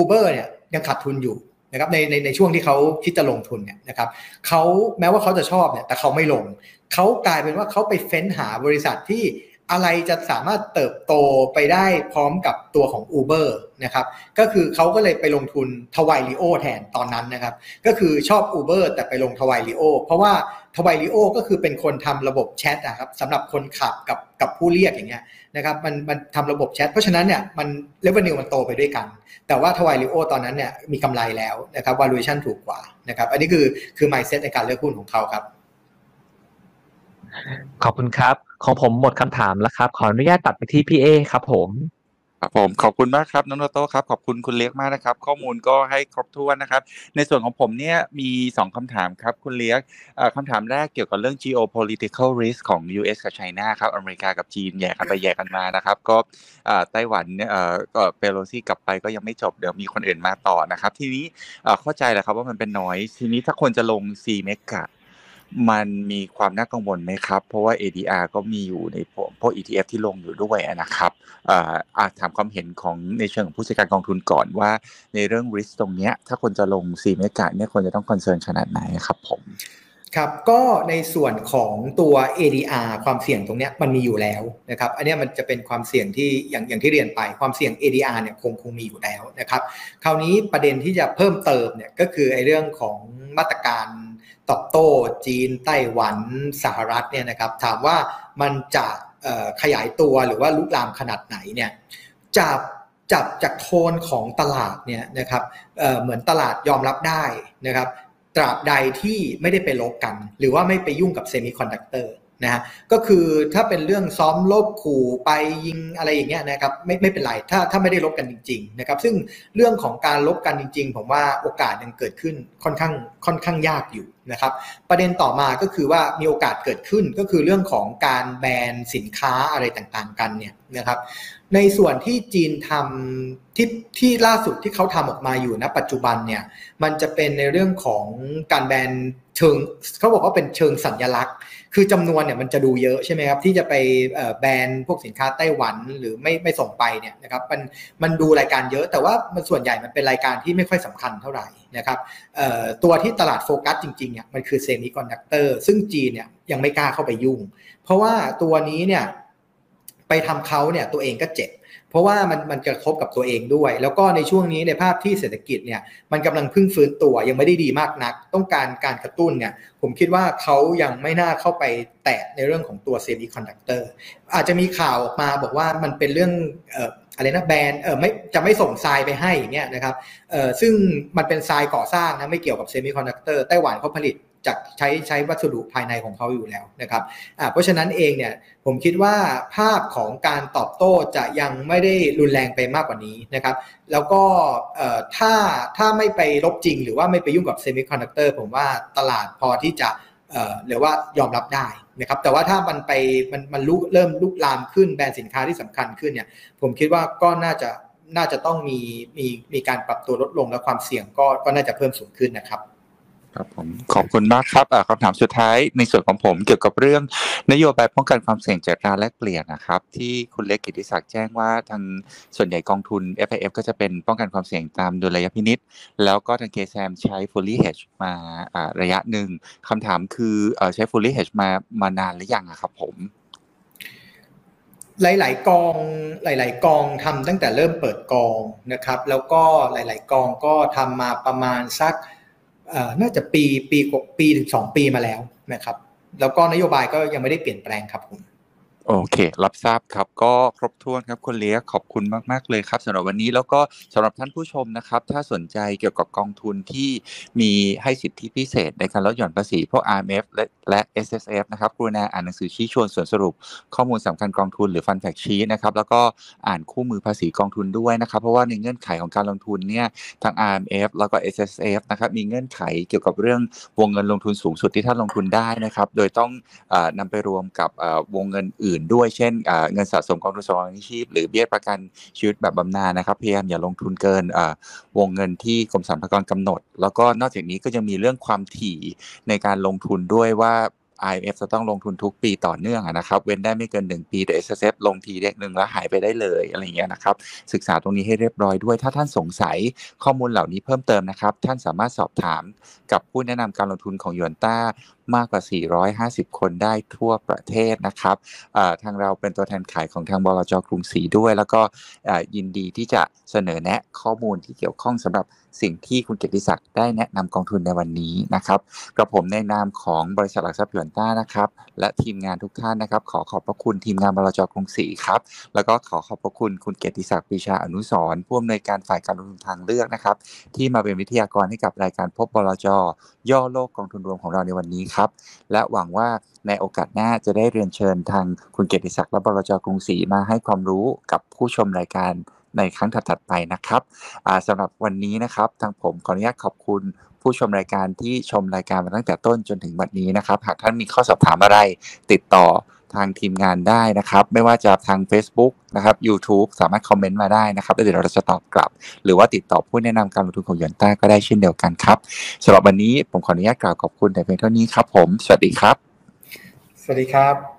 Uber เนี่ยยังขาดทุนอยู่นะครับในในในช่วงที่เขาคิดจะลงทุนเนี่ยนะครับเขาแม้ว่าเขาจะชอบเนี่ยแต่เขาไม่ลงเขากลายเป็นว่าเขาไปเฟ้นหาบริษัทที่อะไรจะสามารถเติบโตไปได้พร้อมกับตัวของ Uber นะครับก็คือเขาก็เลยไปลงทุนทวายลีโอแทนตอนนั้นนะครับก็คือชอบ Uber แต่ไปลงทวายลีโอเพราะว่า ทวายลีโอก็คือเป็นคนทำระบบแชทนะครับสำหรับคนขับกับกับผู้เรียกอย่างเงี้ยนะครับมันมันทำระบบแชทเพราะฉะนั้นเนี่ยมันเลเวนิวมันโตไปด้วยกัน แต่ว่าทวายลีโอตอนนั้นเนี่ยมีกำไรแล้วนะครับ valuation ถูกกว่านะครับอันนี้คือคือ mindset ในการเลือกหุ้นของเขาครับ ขอบคุณครับ ของผมหมดคำถามแล้วครับ ขออนุญาตตัดไปที่พี่เอครับผม ครับผมขอบคุณมากครับน้องโนโต้ครับขอบคุณคุณเล็กมากนะครับ ข้อมูลก็ให้ครบถ้วนนะครับ ในส่วนของผมเนี่ยมี 2คำถามครับคุณเล็กคำถามแรกเกี่ยวกับเรื่อง geopolitical risk ของ US กับไชน่าครับอเมริกากับจีนแยกกันไปแยกกันมานะครับ ก็ไต้หวันเนี่ยก็เปโลซี่กลับไปก็ยังไม่จบเดี๋ยวมีคนอื่นมาต่อนะครับ ทีนี้เข้าใจแหละครับว่ามันเป็น noise ทีนี้ถ้าคนจะลง C Mega มันมีความน่ากังวลไหมครับ เพราะว่า ADR ก็มีอยู่ในพวก ETF ที่ลงอยู่ด้วยนะครับอาถามความเห็นของในเชิงของผู้จัดการกองทุนก่อนว่า ในเรื่อง risk ตรงนี้ถ้าคนจะลง C Mega เนี่ยควรจะต้อง concern ขนาดไหนครับผมครับก็ในส่วนของตัว ADR ความเสี่ยงตรงนี้มันมีอยู่แล้วนะครับ อันนี้มันจะเป็นความเสี่ยงที่อย่างอย่างที่เรียนไปความเสี่ยง ADR เนี่ยคงคงมีอยู่แล้วนะครับ คราวนี้ประเด็นที่จะเพิ่มเติมเนี่ยก็คือไอ้เรื่องของมาตรการ ตอบโต้จีนไต้หวันสหรัฐเนี่ยนะครับถามว่ามันจะขยายตัวหรือว่าลุกลามขนาดไหนเนี่ยจับจับจากโทนของตลาดเนี่ยนะครับเเหมือนตลาดยอมรับได้นะครับตราบใดที่ไม่ได้ไปรบกัน หรือว่าไม่ไปยุ่งกับเซมิคอนดักเตอร์ นะฮะก็คือถ้าเป็นเรื่องซ้อมรบขู่ไปยิงอะไรอย่างเงี้ยนะครับไม่ไม่เป็นไรถ้าถ้าไม่ได้รบกันจริงๆนะครับซึ่งเรื่องของการรบกันจริง ๆ ผมว่าโอกาสยังเกิดขึ้นค่อนข้างค่อนข้างยากอยู่นะครับประเด็นต่อมาก็คือว่ามีโอกาสเกิดขึ้นก็คือเรื่องของการแบนสินค้าอะไรต่างๆ กันเนี่ยนะครับในส่วนที่จีนทำที่ที่ล่าสุดที่เขาทำออกมาอยู่ณปัจจุบันเนี่ยมันจะเป็นในเรื่องของการแบนเชิงเขาบอกว่าเป็นเชิงสัญลักษณ์ คือจำนวนเนี่ยมันจะดูเยอะใช่ไหมครับที่จะไปแบนพวกสินค้าไต้หวันหรือไม่ไม่ส่งไปเนี่ยนะครับมันมันดูรายการเยอะ แต่ว่ามันส่วนใหญ่มันเป็นรายการที่ไม่ค่อยสำคัญเท่าไหร่นะครับตัวที่ตลาดโฟกัสจริงๆเนี่ยมันคือเซมิคอนดักเตอร์ซึ่งจีนเนี่ยยังไม่กล้าเข้าไปยุ่ง เพราะว่าตัวนี้เนี่ยไปทำเขาเนี่ยตัวเองก็เจ็บ เพราะว่ามันมันกระทบกับตัวเองด้วย แล้วก็ในช่วงนี้ในภาพที่เศรษฐกิจเนี่ยมันกำลังพึ่งฟื้นตัวยังไม่ได้ดีมากนัก ต้องการการกระตุ้นเนี่ยผมคิดว่าเขายังไม่น่าเข้าไปแตะในเรื่องของตัวเซมิคอนดักเตอร์อาจจะมีข่าวออกมาบอกว่ามันเป็นเรื่องอะไรนะแบรนด์เออไม่จะไม่ส่งทรายไปให้เงี้ยนะครับเออซึ่งมันเป็นทรายก่อสร้างนะไม่เกี่ยวกับเซมิคอนดักเตอร์ไต้หวันเขาผลิต จากใช้ใช้วัสดุภายในของเขาอยู่แล้วนะครับเพราะฉะนั้นเองเนี่ยผมคิดว่าภาพของการตอบโต้จะยังไม่ได้รุนแรงไปมากกว่านี้นะครับ แล้วก็ถ้าถ้าไม่ไปรบจริง หรือว่าไม่ไปยุ่งกับเซมิคอนดักเตอร์ผมว่าตลาดพอที่จะหรือว่ายอมรับได้นะครับแต่ว่าถ้ามันไปมันมันลุกเริ่มลุกลามขึ้นแบรนด์สินค้าที่สำคัญขึ้นเนี่ยผมคิดว่าก็น่าจะน่าจะต้องมีมีมีการปรับตัวลดลงและความเสี่ยงก็ก็น่าจะเพิ่มสูงขึ้นนะครับ ครับผมขอบคุณมากครับคำถามสุดท้ายในส่วนของผมเกี่ยวกับเรื่องนโยบายป้องกันความเสี่ยงจากการแลกเปลี่ยนนะครับ ที่คุณเล็กกิติศักดิ์แจ้งว่าทางส่วนใหญ่กองทุน f i f ก็จะเป็นป้องกันความเสี่ยงตามดุลยพินิษแล้วก็ทางเคแซมใช้ fully hedge มาระยะหนึ่งคำถามคือใช้ fully hedge มามานานหรือยังครับผม หลาย ๆ กองหลาย ๆ กองทำตั้งแต่เริ่มเปิดกองนะครับ แล้วก็หลาย ๆ กองก็ทำมาประมาณสัก น่าจะปีปีกปีถึงสองปีมาแล้วนะครับ แล้วก็นโยบายก็ยังไม่ได้เปลี่ยนแปลงครับผม โอเค รับทราบครับ ก็ครบถ้วนครับคุณเลียขอบคุณมาก ๆ เลยครับสำหรับวันนี้แล้วก็สำหรับท่านผู้ชมนะครับ ถ้าสนใจเกี่ยวกับกองทุนที่มีให้สิทธิพิเศษในการลดหย่อนภาษีพวก RMF และและ SSF นะครับกรุณาอ่านหนังสือชี้ชวนส่วนสรุป ข้อมูลสำคัญกองทุนหรือฟันแฟกชี้นะครับแล้วก็อ่านคู่มือภาษีกองทุนด้วยนะครับ เพราะว่าในเงื่อนไขของการลงทุนเนี่ยทาง RMF แล้วก็ SSF นะครับมีเงื่อนไขเกี่ยวกับเรื่องวงเงินลงทุนสูงสุดที่ท่านลงทุนได้นะครับ โดยต้องนำไปรวมกับวงเงินอื่นด้วยเช่นเงินสะสมกองทุนสำรองชีพ หรือเบี้ยประกันชีวิตแบบบำนาญนะครับพยายามอย่าลงทุนเกินวงเงินที่กรมสรรพากรกำหนด แล้วก็นอกจากนี้ก็ยังมีเรื่องความถี่ในการลงทุนด้วยว่า IMF จะต้องลงทุนทุกปีต่อเนื่องนะครับ เว้นได้ไม่เกิน 1 ปีแต่ S S F ลงทีเด็กหนึ่งแล้วหายไปได้เลยอะไรเงี้ยนะครับ ศึกษาตรงนี้ให้เรียบร้อยด้วย ถ้าท่านสงสัยข้อมูลเหล่านี้เพิ่มเติมนะครับ ท่านสามารถสอบถามกับผู้แนะนำการลงทุนของยวนต้า มากกว่า 450 คนได้ทั่วประเทศนะครับทางเราเป็นตัวแทนขายของทางบลจกรุงศรีด้วย แล้วก็ยินดีที่จะเสนอแนะข้อมูลที่เกี่ยวข้องสำหรับสิ่งที่คุณเกียรติศักดิ์ได้แนะนำกองทุนในวันนี้นะครับกระผมในนามของบริษัทหลักทรัพย์หยวนต้านะครับและทีมงานทุกท่านนะครับ ขอขอบพระคุณทีมงานบลจกรุงศรีครับแล้วก็ขอขอบพระคุณคุณเกียรติศักดิ์ปีชาอนุสรผู้อำนวยการฝ่ายการลงทุนทางเลือกนะครับ ที่มาเป็นวิทยากรให้กับรายการพบบลจย่อโลกกองทุนรวมของเราในวันนี้ครับ และหวังว่าในโอกาสหน้าจะได้เรียนเชิญทางคุณเกียรติศักดิ์และบรจกรุงศรีมาให้ความรู้กับผู้ชมรายการในครั้งถัดๆไปนะครับสำหรับวันนี้นะครับทางผมขออนุญาตขอบคุณผู้ชมรายการที่ชมรายการมาตั้งแต่ต้นจนถึงบัดนี้นะครับ หากท่านมีข้อสอบถามอะไรติดต่อ ทางทีมงานได้นะครับ ไม่ว่าจะทาง Facebook นะครับ YouTube สามารถคอมเมนต์มาได้นะครับแล้วเดี๋ยวเราจะตอบกลับ หรือว่าติดต่อผู้แนะนำการลงทุนของยอนต้าก็ได้เช่นเดียวกันครับสำหรับวันนี้ผมขออนุญาตกล่าวขอบคุณแต่เพียงเท่านี้ครับผม สวัสดีครับ สวัสดีครับ